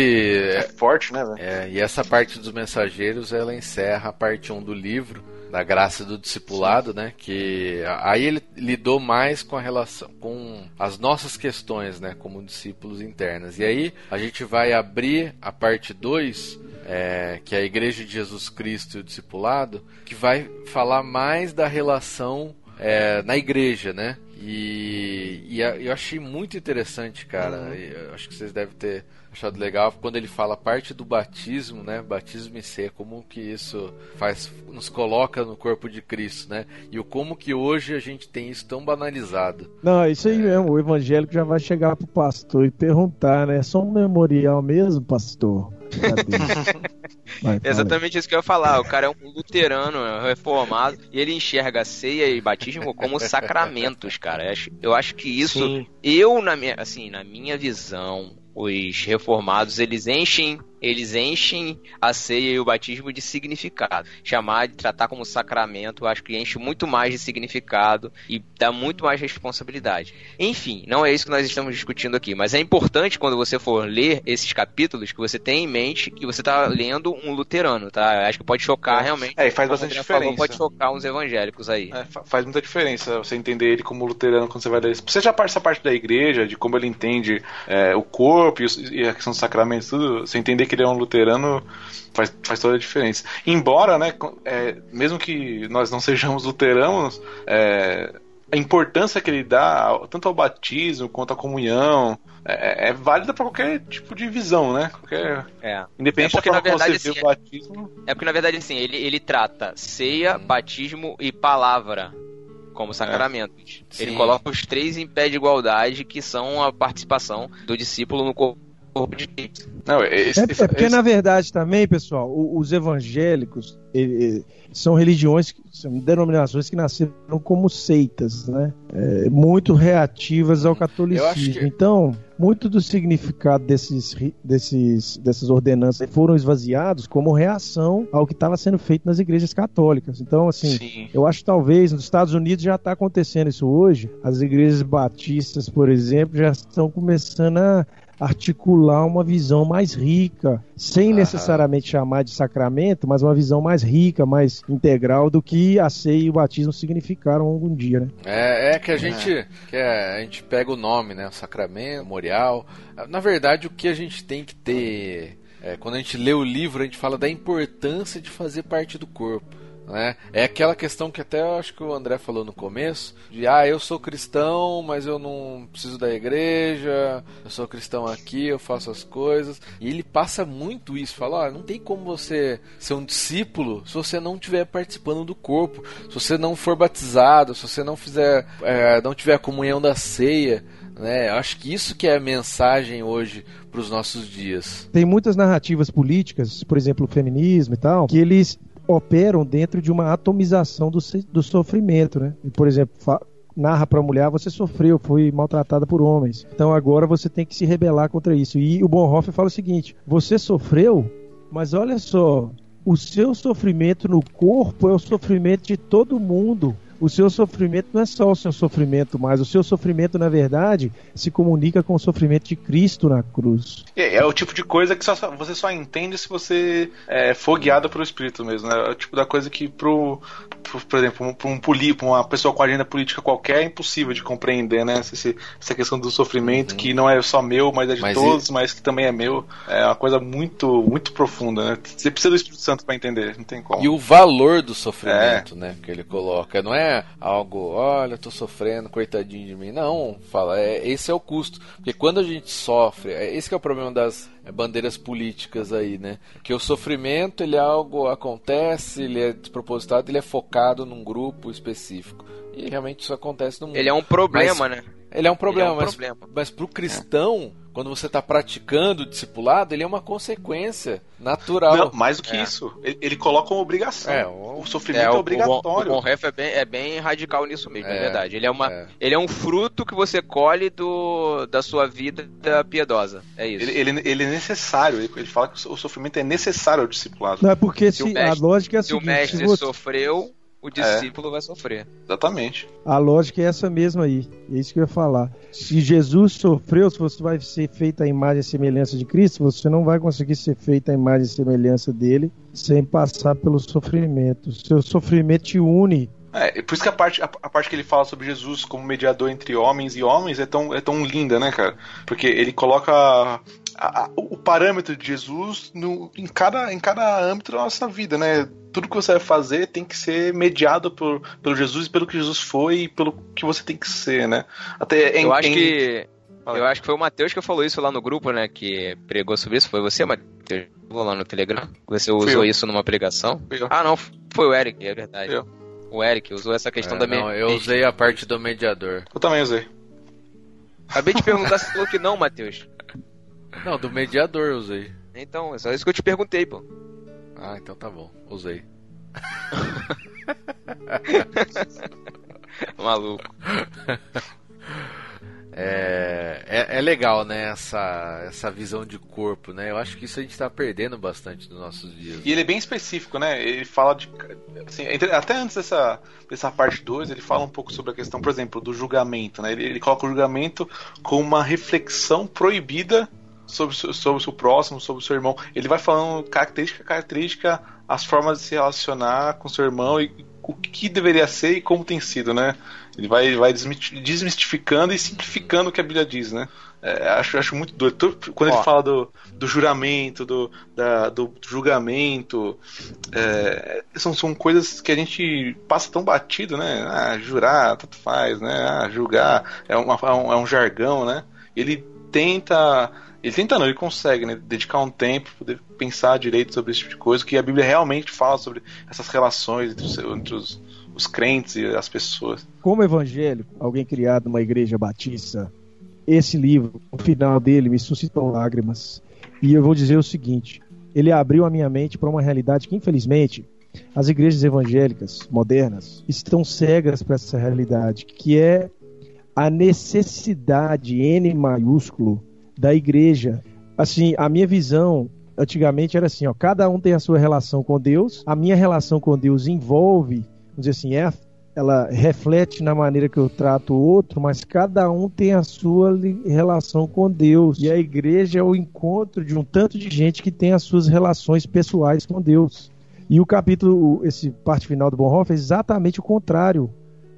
É forte, né? É, e essa parte dos mensageiros ela encerra a parte 1 do livro da graça do discipulado, né? Que aí ele lidou mais com a relação com as nossas questões, né, como discípulos internas. E aí a gente vai abrir a parte 2, é, que é a Igreja de Jesus Cristo e o discipulado, que vai falar mais da relação é, na igreja, né? E, e, eu achei muito interessante, cara. Uhum. acho que vocês devem ter achado legal quando ele fala parte do batismo, né? Batismo em ser, como que isso faz nos coloca no corpo de Cristo, né? E o como que hoje a gente tem isso tão banalizado. Não, é isso aí é. mesmo. O evangélico já vai chegar pro pastor e perguntar, né? É só um memorial mesmo, pastor? Vai, Exatamente isso que eu ia falar. O cara é um luterano, é reformado, e ele enxerga a ceia e batismo como sacramentos, cara. Eu acho que isso, Sim. eu na minha, assim, na minha visão, os reformados eles enchem eles enchem a ceia e o batismo de significado. Chamar de tratar como sacramento, acho que enche muito mais de significado e dá muito mais responsabilidade. Enfim, não é isso que nós estamos discutindo aqui, mas é importante quando você for ler esses capítulos que você tenha em mente que você está lendo um luterano, tá? Acho que pode chocar é. realmente. É, e faz bastante diferença. Falou, pode chocar uns evangélicos aí. É, faz muita diferença você entender ele como luterano quando você vai ler. Seja parte essa parte da igreja, de como ele entende é, o corpo e, a questão dos sacramentos, tudo, você entender que que ele é um luterano faz, faz toda a diferença. Embora, né, é, mesmo que nós não sejamos luteranos, é, a importância que ele dá tanto ao batismo quanto à comunhão é, é válida para qualquer tipo de visão, né? Qualquer... É. Independente é porque, da forma verdade, você assim, o batismo. É porque na verdade assim ele, ele trata ceia, batismo e palavra como sacramentos. É. Ele coloca os três em pé de igualdade, que são a participação do discípulo no corpo de Cristo. Não, esse, é, é, porque, esse... na verdade, também, pessoal, os evangélicos ele, são religiões, são denominações que nasceram como seitas, né? É, muito reativas ao catolicismo. Que... Então, muito do significado desses, desses, dessas ordenanças foram esvaziados como reação ao que estava sendo feito nas igrejas católicas. Então, assim, Sim. eu acho que talvez nos Estados Unidos já está acontecendo isso hoje. As igrejas batistas, por exemplo, já estão começando a articular uma visão mais rica, sem necessariamente chamar de sacramento, mas uma visão mais rica, mais integral do que a ceia e o batismo significaram algum dia, né? É, é que a gente é. que é, a gente pega o nome, né, o sacramento, memorial. Na verdade, o que a gente tem que ter é, quando a gente lê o livro, a gente fala da importância de fazer parte do corpo. Né? É aquela questão que até eu acho que o André falou no começo, de ah, eu sou cristão, mas eu não preciso da igreja, eu sou cristão aqui, eu faço as coisas. E ele passa muito isso, fala, ah, não tem como você ser um discípulo se você não estiver participando do corpo, se você não for batizado, se você não fizer, é, não tiver a comunhão da ceia. Né? Acho que isso que é a mensagem hoje para os nossos dias. Tem muitas narrativas políticas, por exemplo, o feminismo e tal, que eles operam dentro de uma atomização do, do sofrimento, né? Por exemplo, narra para a mulher, você sofreu, foi maltratada por homens. Então agora você tem que se rebelar contra isso. E o Bonhoeffer fala o seguinte: você sofreu, mas olha só, o seu sofrimento no corpo é o sofrimento de todo mundo o seu sofrimento não é só o seu sofrimento, mas o seu sofrimento, na verdade, se comunica com o sofrimento de Cristo na cruz. É, é o tipo de coisa que só, você só entende se você é, for guiado pelo Espírito mesmo. Né? É o tipo da coisa que, pro, pro por exemplo, para um, um, uma pessoa com agenda política qualquer, é impossível de compreender, né? Essa, essa questão do sofrimento uhum. que não é só meu, mas é de mas todos, e... mas que também é meu. É uma coisa muito, muito profunda, né? Você precisa do Espírito Santo para entender, não tem como. E o valor do sofrimento, é. né? Que ele coloca, não é é algo, olha, tô sofrendo, coitadinho de mim. Não, fala, é, esse é o custo. Porque quando a gente sofre, é, esse é o problema das é, bandeiras políticas aí, né? Que o sofrimento, ele é algo, acontece, ele é despropositado, ele é focado num grupo específico. E realmente isso acontece no mundo. Ele é um problema, mas, né? Ele é um problema, é um mas, problema. mas pro cristão. Quando você está praticando o discipulado, ele é uma consequência natural. Não, mais do que é. isso. Ele, ele, coloca uma obrigação. É, o, o sofrimento é, é obrigatório. O, o Bonhoeffer é bem, é bem radical nisso mesmo, é, verdade. Ele é, uma, é. ele é um fruto que você colhe do, da sua vida piedosa. É isso. Ele, ele, ele é necessário. Ele, ele fala que o sofrimento é necessário ao discipulado. Não é porque se, se mestre, a lógica é a se seguinte, o mestre se você... sofreu o discípulo é. vai sofrer. Exatamente. A lógica é essa mesma aí. É isso que eu ia falar. Se Jesus sofreu, se você vai ser feito a imagem e semelhança de Cristo, você não vai conseguir ser feito a imagem e semelhança dele sem passar pelo sofrimento. Seu sofrimento te une é, por isso que a parte, a, a, parte que ele fala sobre Jesus como mediador entre homens e homens é tão, é tão linda, né, cara? Porque ele coloca a, a, o parâmetro de Jesus no, em, cada, em cada âmbito da nossa vida, né? Tudo que você vai fazer tem que ser mediado por, pelo Jesus, pelo que Jesus foi e pelo que você tem que ser, né? Até em, Eu acho em... que. Eu acho que foi o Matheus que falou isso lá no grupo, né? Que pregou sobre isso. Foi você, Matheus? Vou lá no Telegram. Você usou isso numa pregação? Ah, não. Foi o Eric, é verdade. Eu o Eric usou essa questão é, da Não, eu usei a parte do mediador. Eu também usei. Acabei de perguntar se falou que não, Matheus. Não, do mediador eu usei. Então, é só isso que eu te perguntei, pô. Ah, então tá bom. Usei. Maluco. É, é, é, legal, né, essa, essa visão de corpo, né? Eu acho que isso a gente está perdendo bastante nos nossos dias. E ele é bem específico, né? Ele fala de. Assim, até antes dessa, dessa parte 2, ele fala um pouco sobre a questão, por exemplo, do julgamento, né? Ele, ele coloca o julgamento como uma reflexão proibida sobre, sobre o seu próximo, sobre o seu irmão. Ele vai falando característica característica, as formas de se relacionar com seu irmão e o que deveria ser e como tem sido, né? Ele vai, vai desmistificando e simplificando o que a Bíblia diz, né? É, acho, acho muito doido. Quando Ó. ele fala do, do juramento, do, da, do julgamento, é, são, são coisas que a gente passa tão batido, né? Ah, jurar, tanto faz, né? Ah, julgar é, uma, é um, é um jargão, né? Ele tenta. Ele tenta não, ele consegue, né? Dedicar um tempo, poder pensar direito sobre esse tipo de coisa, que a Bíblia realmente fala sobre essas relações entre os, entre os, os crentes e as pessoas. Como evangélico, alguém criado numa igreja batista, esse livro, o final dele me suscitou lágrimas. E eu vou dizer o seguinte: ele abriu a minha mente para uma realidade que, infelizmente, as igrejas evangélicas modernas estão cegas para essa realidade, que é a necessidade N maiúsculo da igreja. Assim, a minha visão antigamente era assim, ó, cada um tem a sua relação com Deus. A minha relação com Deus envolve, vamos dizer assim, é, ela reflete na maneira que eu trato o outro, mas cada um tem a sua relação com Deus. E a igreja é o encontro de um tanto de gente que tem as suas relações pessoais com Deus. E o capítulo, esse parte final do Bonhoeffer é exatamente o contrário.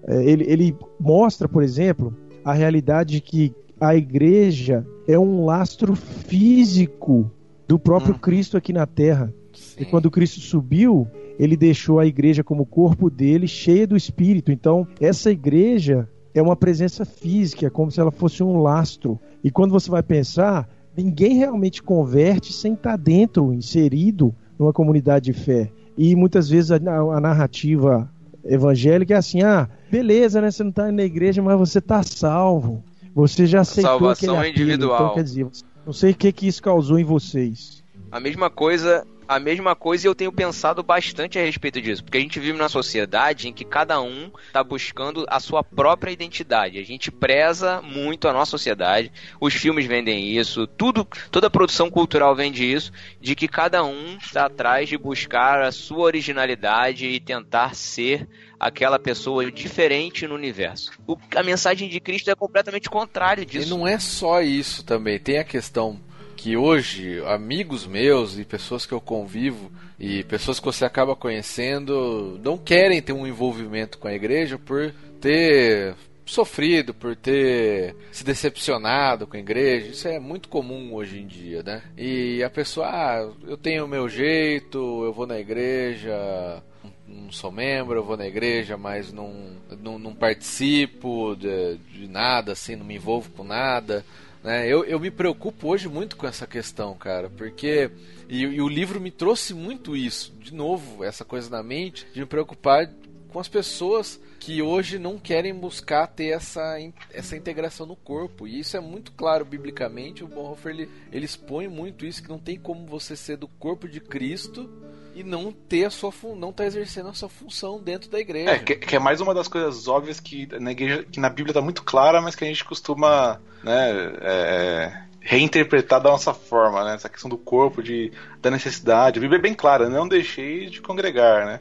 É, ele, ele mostra, por exemplo, a realidade de que a igreja é um lastro físico do próprio hum. Cristo aqui na terra. Sim. E quando Cristo subiu, ele deixou a igreja como corpo dele cheia do Espírito. Então, essa igreja é uma presença física, é como se ela fosse um lastro. E quando você vai pensar, ninguém realmente converte sem estar dentro, inserido numa comunidade de fé. E muitas vezes a, a narrativa evangélica é assim: ah, beleza, né? Você não está na igreja, mas você está salvo. Você já aceitou Salvação aquele individual. Apelo. Então, quer dizer, não sei o que, que isso causou em vocês. A mesma coisa a mesma coisa e eu tenho pensado bastante a respeito disso, porque a gente vive numa sociedade em que cada um está buscando a sua própria identidade. A gente preza muito a nossa sociedade, os filmes vendem isso, tudo, toda produção cultural vende isso, de que cada um está atrás de buscar a sua originalidade e tentar ser aquela pessoa diferente no universo. O, a mensagem de Cristo é completamente contrária disso. E não é só isso também, tem a questão que hoje amigos meus e pessoas que eu convivo e pessoas que você acaba conhecendo não querem ter um envolvimento com a igreja por ter sofrido, por ter se decepcionado com a igreja. Isso é muito comum hoje em dia, né? E a pessoa, ah, eu tenho o meu jeito, eu vou na igreja, não sou membro, eu vou na igreja, mas não, não, não participo de, de nada, assim, não me envolvo com nada. Né? Eu, eu me preocupo hoje muito com essa questão, cara, porque. E, e, o livro me trouxe muito isso, de novo, essa coisa na mente, de me preocupar com as pessoas que hoje não querem buscar ter essa, essa integração no corpo. E isso é muito claro biblicamente. O Bonhoeffer ele, ele expõe muito isso, que não tem como você ser do corpo de Cristo e não ter a sua não tá exercendo a sua função dentro da igreja. É, que, que, é mais uma das coisas óbvias que na igreja, que na Bíblia está muito clara, mas que a gente costuma, né, é, reinterpretar da nossa forma, né? Essa questão do corpo, de da necessidade. A Bíblia é bem clara, não deixei de congregar, né?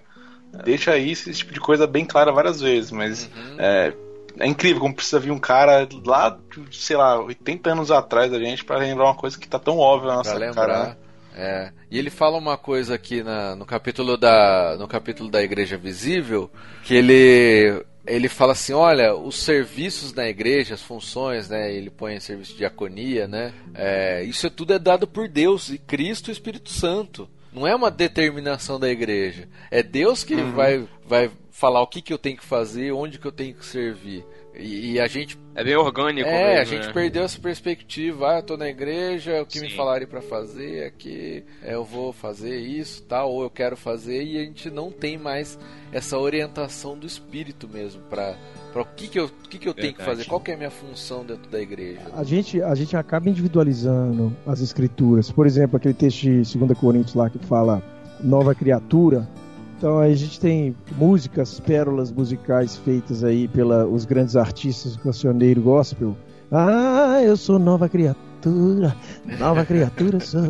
Deixa aí esse tipo de coisa bem clara várias vezes, mas uhum. é, é incrível como precisa vir um cara lá, sei lá, 80 anos atrás da gente para lembrar uma coisa que tá tão óbvia na nossa cara. É, e ele fala uma coisa aqui na, no capítulo da no capítulo da igreja visível que ele ele fala assim, olha, os serviços na igreja, as funções, né? Ele põe em serviço de diaconia, né? É, isso tudo é dado por Deus e Cristo e Espírito Santo. Não é uma determinação da igreja. É Deus que uhum. vai, vai falar o que, que eu tenho que fazer, onde que eu tenho que servir. E, e, a gente. É bem orgânico, É, mesmo, a gente né? perdeu essa perspectiva. Ah, eu tô na igreja, o que Sim. me falarem para fazer é que eu vou fazer isso, tal, ou eu quero fazer, e a gente não tem mais essa orientação do espírito mesmo para para o que que eu, que que eu tenho que fazer, qual que é a minha função dentro da igreja. A gente, a gente acaba individualizando as escrituras. Por exemplo, aquele texto de 2 Coríntios lá que fala nova criatura, então a gente tem músicas, pérolas musicais feitas aí pelos grandes artistas do cancioneiro gospel. Ah, eu sou nova criatura, nova criatura sou.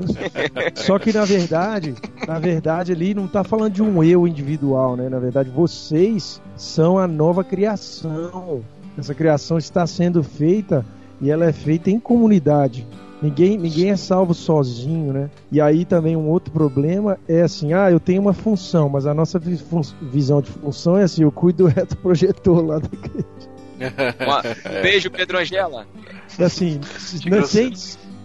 Só que na verdade, na verdade ali não está falando de um eu individual, né? Na verdade, vocês são a nova criação. Essa criação está sendo feita e ela é feita em comunidade. Ninguém, ninguém é salvo sozinho, né? E aí também um outro problema é assim, ah, eu tenho uma função, mas a nossa visão de função é assim, eu cuido do retroprojetor lá da igreja. Beijo, Pedro Angela. Assim, sem,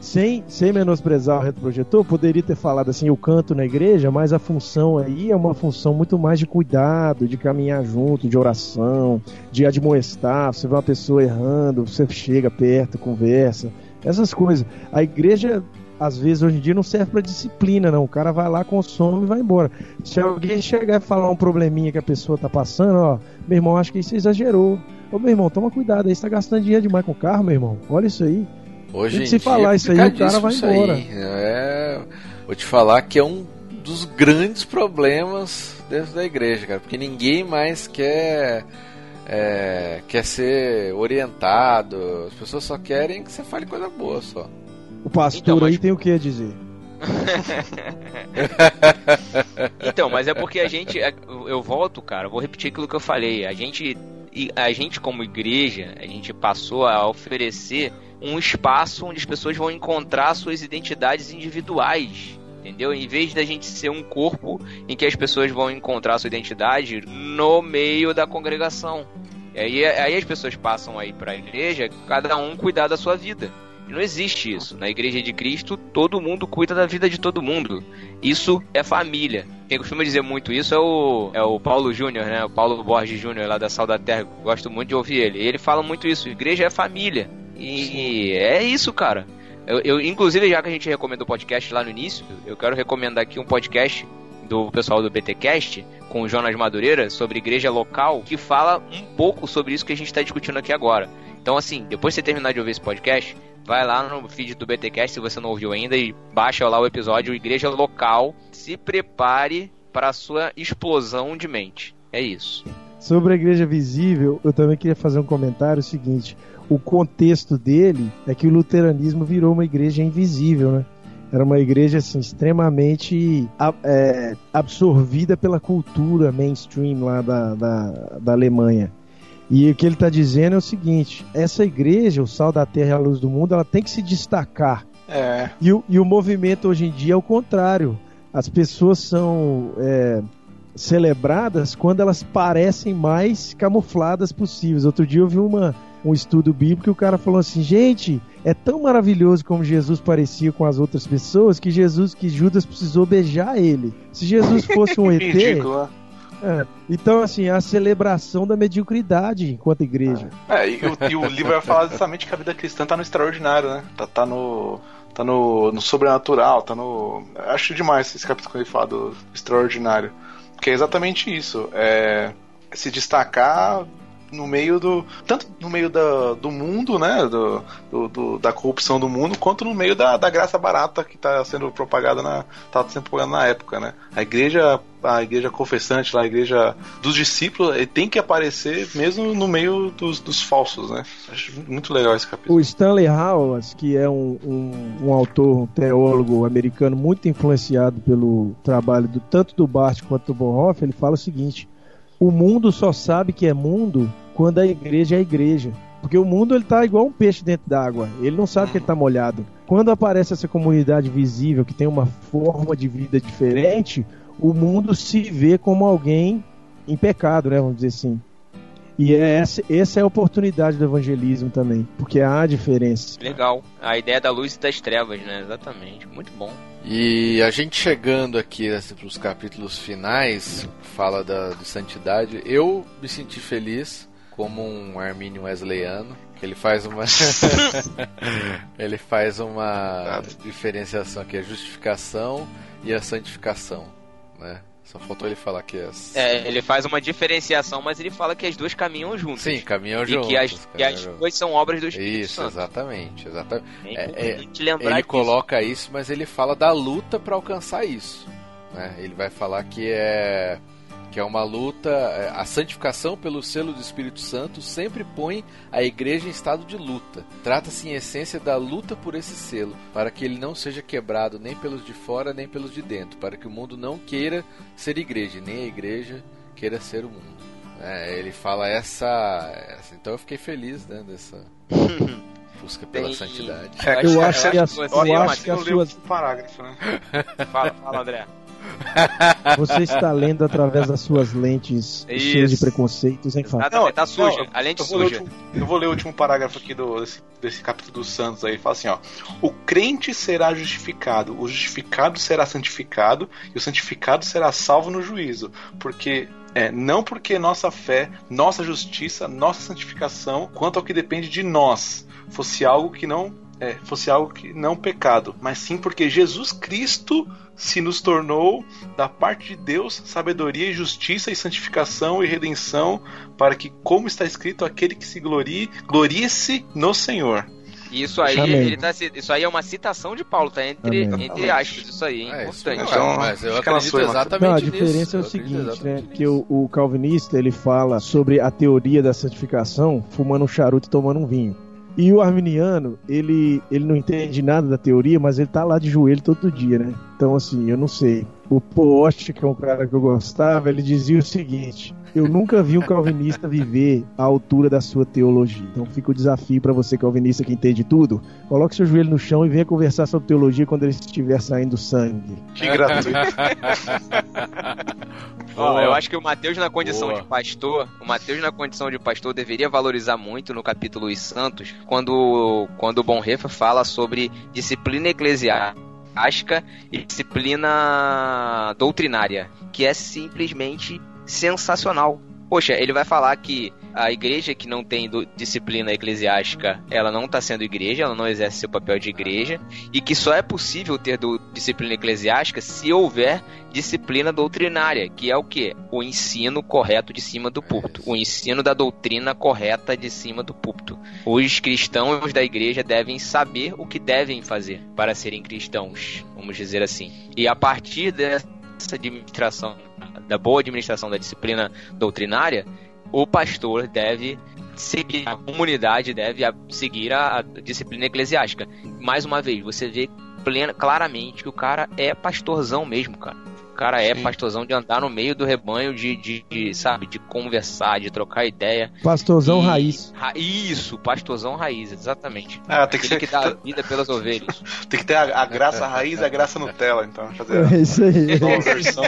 sem, sem menosprezar o retroprojetor, poderia ter falado assim, eu canto na igreja, mas a função aí é uma função muito mais de cuidado, de caminhar junto, de oração, de admoestar, você vê uma pessoa errando, você chega perto, conversa, Essas coisas. A igreja, às vezes, hoje em dia, não serve para disciplina, não. O cara vai lá, consome e vai embora. Se alguém chegar e falar um probleminha que a pessoa tá passando, ó, meu irmão, acho que isso exagerou. Ô, meu irmão, toma cuidado aí, você tá gastando dinheiro demais com o carro, meu irmão. Olha isso aí. Hoje se falar isso aí, o cara vai embora. É, vou te falar que é um dos grandes problemas dentro da igreja, cara, porque ninguém mais quer é, quer ser orientado. As pessoas só querem que você fale coisa boa só. O pastor então, mas... aí tem o que a dizer. então, mas é porque a gente. É, eu volto, cara, vou repetir aquilo que eu falei. A gente, a gente como igreja, a gente passou a oferecer um espaço onde as pessoas vão encontrar suas identidades individuais entendeu? Em vez da gente ser um corpo em que as pessoas vão encontrar sua identidade no meio da congregação. E aí, aí as pessoas passam aí para a igreja, cada um cuidar da sua vida. Não existe isso. Na igreja de Cristo, todo mundo cuida da vida de todo mundo. Isso é família. Quem costuma dizer muito isso é o, é o Paulo Júnior, né? O Paulo Borges Júnior, lá da Sal da Terra. Gosto muito de ouvir ele. Ele fala muito isso. Igreja é família. E Sim. é isso, cara. Eu, eu, inclusive, já que a gente recomendou o podcast lá no início, eu quero recomendar aqui um podcast do pessoal do BTcast com o Jonas Madureira sobre igreja local que fala um pouco sobre isso que a gente está discutindo aqui agora. Então, assim, depois de você terminar de ouvir esse podcast, vai lá no feed do BTcast se você não ouviu ainda e baixa lá o episódio Igreja Local. Se prepare para a sua explosão de mente. É isso. Sobre a igreja visível, eu também queria fazer um comentário seguinte o contexto dele é que o luteranismo virou uma igreja invisível, né? Era uma igreja assim, extremamente é, absorvida pela cultura mainstream lá da, da, da Alemanha. E o que ele está dizendo é o seguinte: essa igreja, o sal da terra e a luz do mundo, ela tem que se destacar. É. E, o, e o movimento hoje em dia é o contrário. As pessoas são é, celebradas quando elas parecem mais camufladas possíveis. Outro dia eu vi uma, um estudo bíblico e o cara falou assim: gente, é tão maravilhoso como Jesus parecia com as outras pessoas que Jesus, que Judas precisou beijar ele. Se Jesus fosse um ET. é, então, assim, é a celebração da mediocridade enquanto igreja. É, e, o, e o livro vai falar justamente que a vida cristã tá no extraordinário, né? Tá, tá no tá no, no, sobrenatural, tá no. Acho demais esse capítulo que ele fala do extraordinário. Porque é exatamente isso. É se destacar no meio do. Tanto no meio da, do mundo, né? Do, do, do, da corrupção do mundo, quanto no meio da, da graça barata que está sendo propagada na. tá sendo propagada na época, né? A igreja. A igreja confessante, lá, a igreja dos discípulos, ele tem que aparecer mesmo no meio dos, dos falsos, né? Acho muito legal esse capítulo. O Stanley Howard, que é um, um, um autor, um teólogo americano muito influenciado pelo trabalho do, tanto do Barth quanto do Bonhoeffer, ele fala o seguinte: o mundo só sabe que é mundo quando a igreja é igreja. Porque o mundo ele tá igual um peixe dentro d'água. Ele não sabe que ele tá molhado. Quando aparece essa comunidade visível que tem uma forma de vida diferente, o mundo se vê como alguém em pecado, né? Vamos dizer assim. E é essa, essa é a oportunidade do evangelismo também, porque há diferença. Legal. A ideia da luz e das trevas, né? Exatamente. Muito bom. E a gente chegando aqui assim, para os capítulos finais, fala da de santidade, eu me senti feliz como um Armínio Wesleyano, que ele faz uma ele faz uma diferenciação aqui, a justificação e a santificação, né? Só faltou ele falar que as... É, ele faz uma diferenciação, mas ele fala que as duas caminham juntas. Sim, caminham juntas. E que as, que as duas são obras do Espírito isso, Santo. exatamente, exatamente. É, é, lembrar ele disso. coloca isso, mas ele fala da luta para alcançar isso. Né? Ele vai falar que é que é uma luta. É, a santificação pelo selo do Espírito Santo sempre põe a igreja em estado de luta. Trata-se em essência da luta por esse selo, para que ele não seja quebrado nem pelos de fora nem pelos de dentro, para que o mundo não queira ser igreja, nem a igreja queira ser o mundo. É, ele fala essa, essa, Então eu fiquei feliz né, dessa. busca pela Tem... santidade. É, eu, acho que, as, eu acho que as suas. parágrafo, né? fala, fala, André. Você está lendo através das suas lentes cheias de preconceitos, hein, Fábio? Não, tá suja, a lente eu suja. Último, eu vou ler o último parágrafo aqui do, desse, desse capítulo dos Santos aí. Fala assim, ó. O crente será justificado, o justificado será santificado, e o santificado será salvo no juízo. Porque é, não porque nossa fé, nossa justiça, nossa santificação, quanto ao que depende de nós, fosse algo que não é, fosse algo que não pecado, mas sim porque Jesus Cristo se nos tornou da parte de Deus sabedoria e justiça e santificação e redenção, para que, como está escrito, aquele que se glorie, glorie-se no Senhor. Isso aí, ele tá, isso aí é uma citação de Paulo, tá? Entre, entre aspas, isso aí, é, importante. Então, mas eu acredito exatamente Não, a diferença nisso. é o seguinte, né? Que o, o, calvinista, ele fala sobre a teoria da santificação fumando um charuto e tomando um vinho. E o arminiano, ele, ele não entende nada da teoria, mas ele tá lá de joelho todo dia, né? Então, assim, eu não sei. O Post, que é um cara que eu gostava, ele dizia o seguinte: eu nunca vi um calvinista viver à altura da sua teologia. Então fica o desafio para você, calvinista, que entende tudo. Coloque seu joelho no chão e venha conversar sobre teologia quando ele estiver saindo sangue. Que gratuito. oh, eu acho que o Mateus na condição Boa. de pastor, o Mateus na condição de pastor deveria valorizar muito no capítulo Os Santos, quando, quando o Bonhoeffer fala sobre disciplina eclesiástica e disciplina doutrinária, que é simplesmente sensacional. Poxa, ele vai falar que a igreja que não tem disciplina eclesiástica, ela não está sendo igreja, ela não exerce seu papel de igreja, e que só é possível ter disciplina eclesiástica se houver disciplina doutrinária, que é o que? O ensino correto de cima do púlpito, o ensino da doutrina correta de cima do púlpito. Os cristãos da igreja devem saber o que devem fazer para serem cristãos, vamos dizer assim. E a partir dessa administração da boa administração da disciplina doutrinária, o pastor deve seguir, a comunidade deve seguir a, a disciplina eclesiástica. Mais uma vez, você vê plena, claramente que o cara é pastorzão mesmo, cara. O cara é Sim. pastorzão de andar no meio do rebanho, de, de, de, sabe, de conversar, de trocar ideia. Pastorzão e, raiz. Ra, isso, pastorzão raiz, exatamente. Ah, tem que ser... que dar a vida pelas ovelhas. tem que ter a, a graça raiz e a graça Nutella, então. Fazer é isso aí. versão.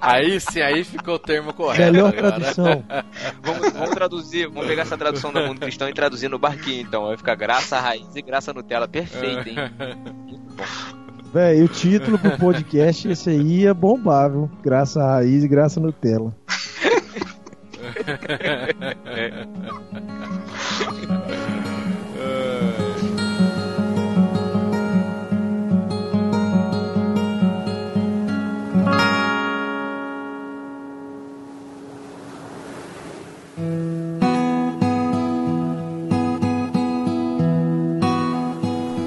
Aí sim, aí ficou o termo correto. Melhor tradução. vamos, vamos, traduzir, vamos pegar essa tradução do mundo cristão e traduzir no barquinho, então. Vai ficar graça raiz e graça Nutella. Perfeito, hein? Muito bom. Véi, o título pro podcast esse aí é bombável. Graça raiz e graça Nutella.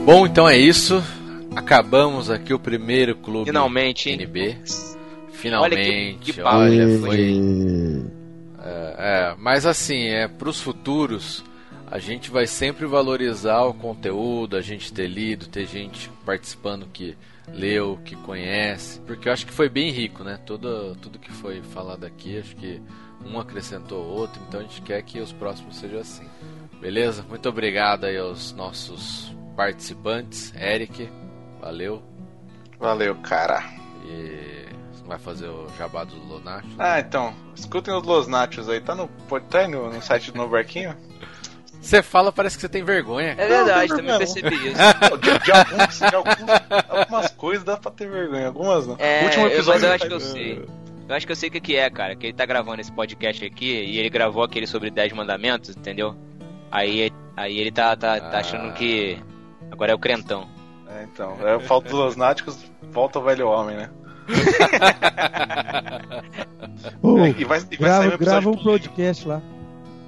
Bom, então é isso. Acabamos aqui o primeiro clube Finalmente, NB. Finalmente, olha, que, que olha foi. É, é, mas assim, é os futuros. A gente vai sempre valorizar o conteúdo, a gente ter lido, ter gente participando que leu, que conhece, porque eu acho que foi bem rico, né? Tudo, tudo que foi falado aqui, acho que um acrescentou o outro, então a gente quer que os próximos sejam assim. Beleza? Muito obrigado aí aos nossos participantes. Eric, valeu. Valeu, cara. E você vai fazer o jabá dos Lonachos? Ah, então, escutem os Los Nachos aí. Tá no, tá no, no site do Novo Barquinho? Você fala, parece que você tem vergonha. É verdade, não, também percebi isso. de, de, alguns, de alguns, algumas coisas dá pra ter vergonha, algumas não. É, último episódio. Mas eu acho que eu sei. Eu acho que eu sei o que, que é, cara. Que ele tá gravando esse podcast aqui e ele gravou aquele sobre 10 mandamentos, entendeu? Aí, aí ele tá, tá, tá achando que Agora é o crentão. É, então. É, falta dos náticos, volta o velho homem, né? oh, e vai, e vai grava, um, grava um podcast lá.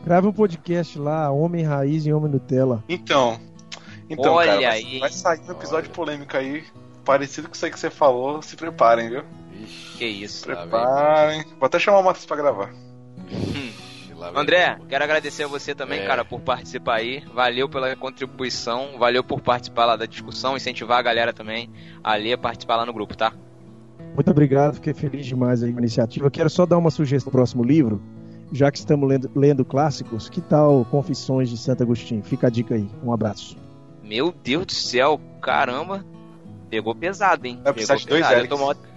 Grava um podcast lá, Homem Raiz e Homem Nutella. Então. Então, Olha cara, vai, aí. vai sair um episódio Olha. polêmico aí, parecido com isso aí que você falou. Se preparem, viu? Ixi, que isso. Preparem. Vou até chamar o Matheus pra gravar. André, quero agradecer a você também, é. cara, por participar aí. Valeu pela contribuição, valeu por participar lá da discussão, incentivar a galera também a ler, participar lá no grupo, tá? Muito obrigado, fiquei feliz demais aí com a iniciativa. Quero só dar uma sugestão pro próximo livro, já que estamos lendo, lendo clássicos. Que tal Confissões de Santo Agostinho? Fica a dica aí. Um abraço. Meu Deus do céu, caramba. Pegou pesado, hein? Vai precisar de dois Alex.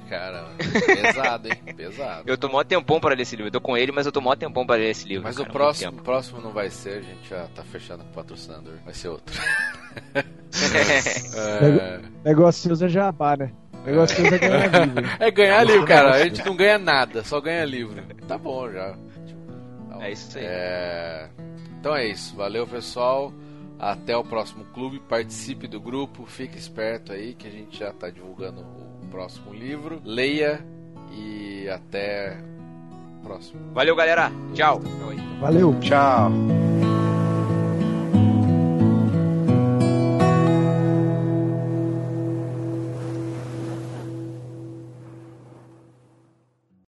Cara, pesado, hein? Pesado. Eu tô mó tempão para ler esse livro. Eu tô com ele, mas eu tô mó tempão para ler esse livro. Mas cara, o próximo, próximo não vai ser, a gente já tá fechado com o patrocinador. Vai ser outro. é... Negócio é jabá, né? Negócio é ganhar livro. É ganhar livro, cara. A gente não ganha nada, só ganha livro. Tá bom já. Então, é isso aí. É... Então é isso. Valeu, pessoal. Até o próximo clube, participe do grupo, fique esperto aí que a gente já está divulgando o próximo livro. Leia e até o próximo. Valeu, galera. Tchau. Valeu. Tchau.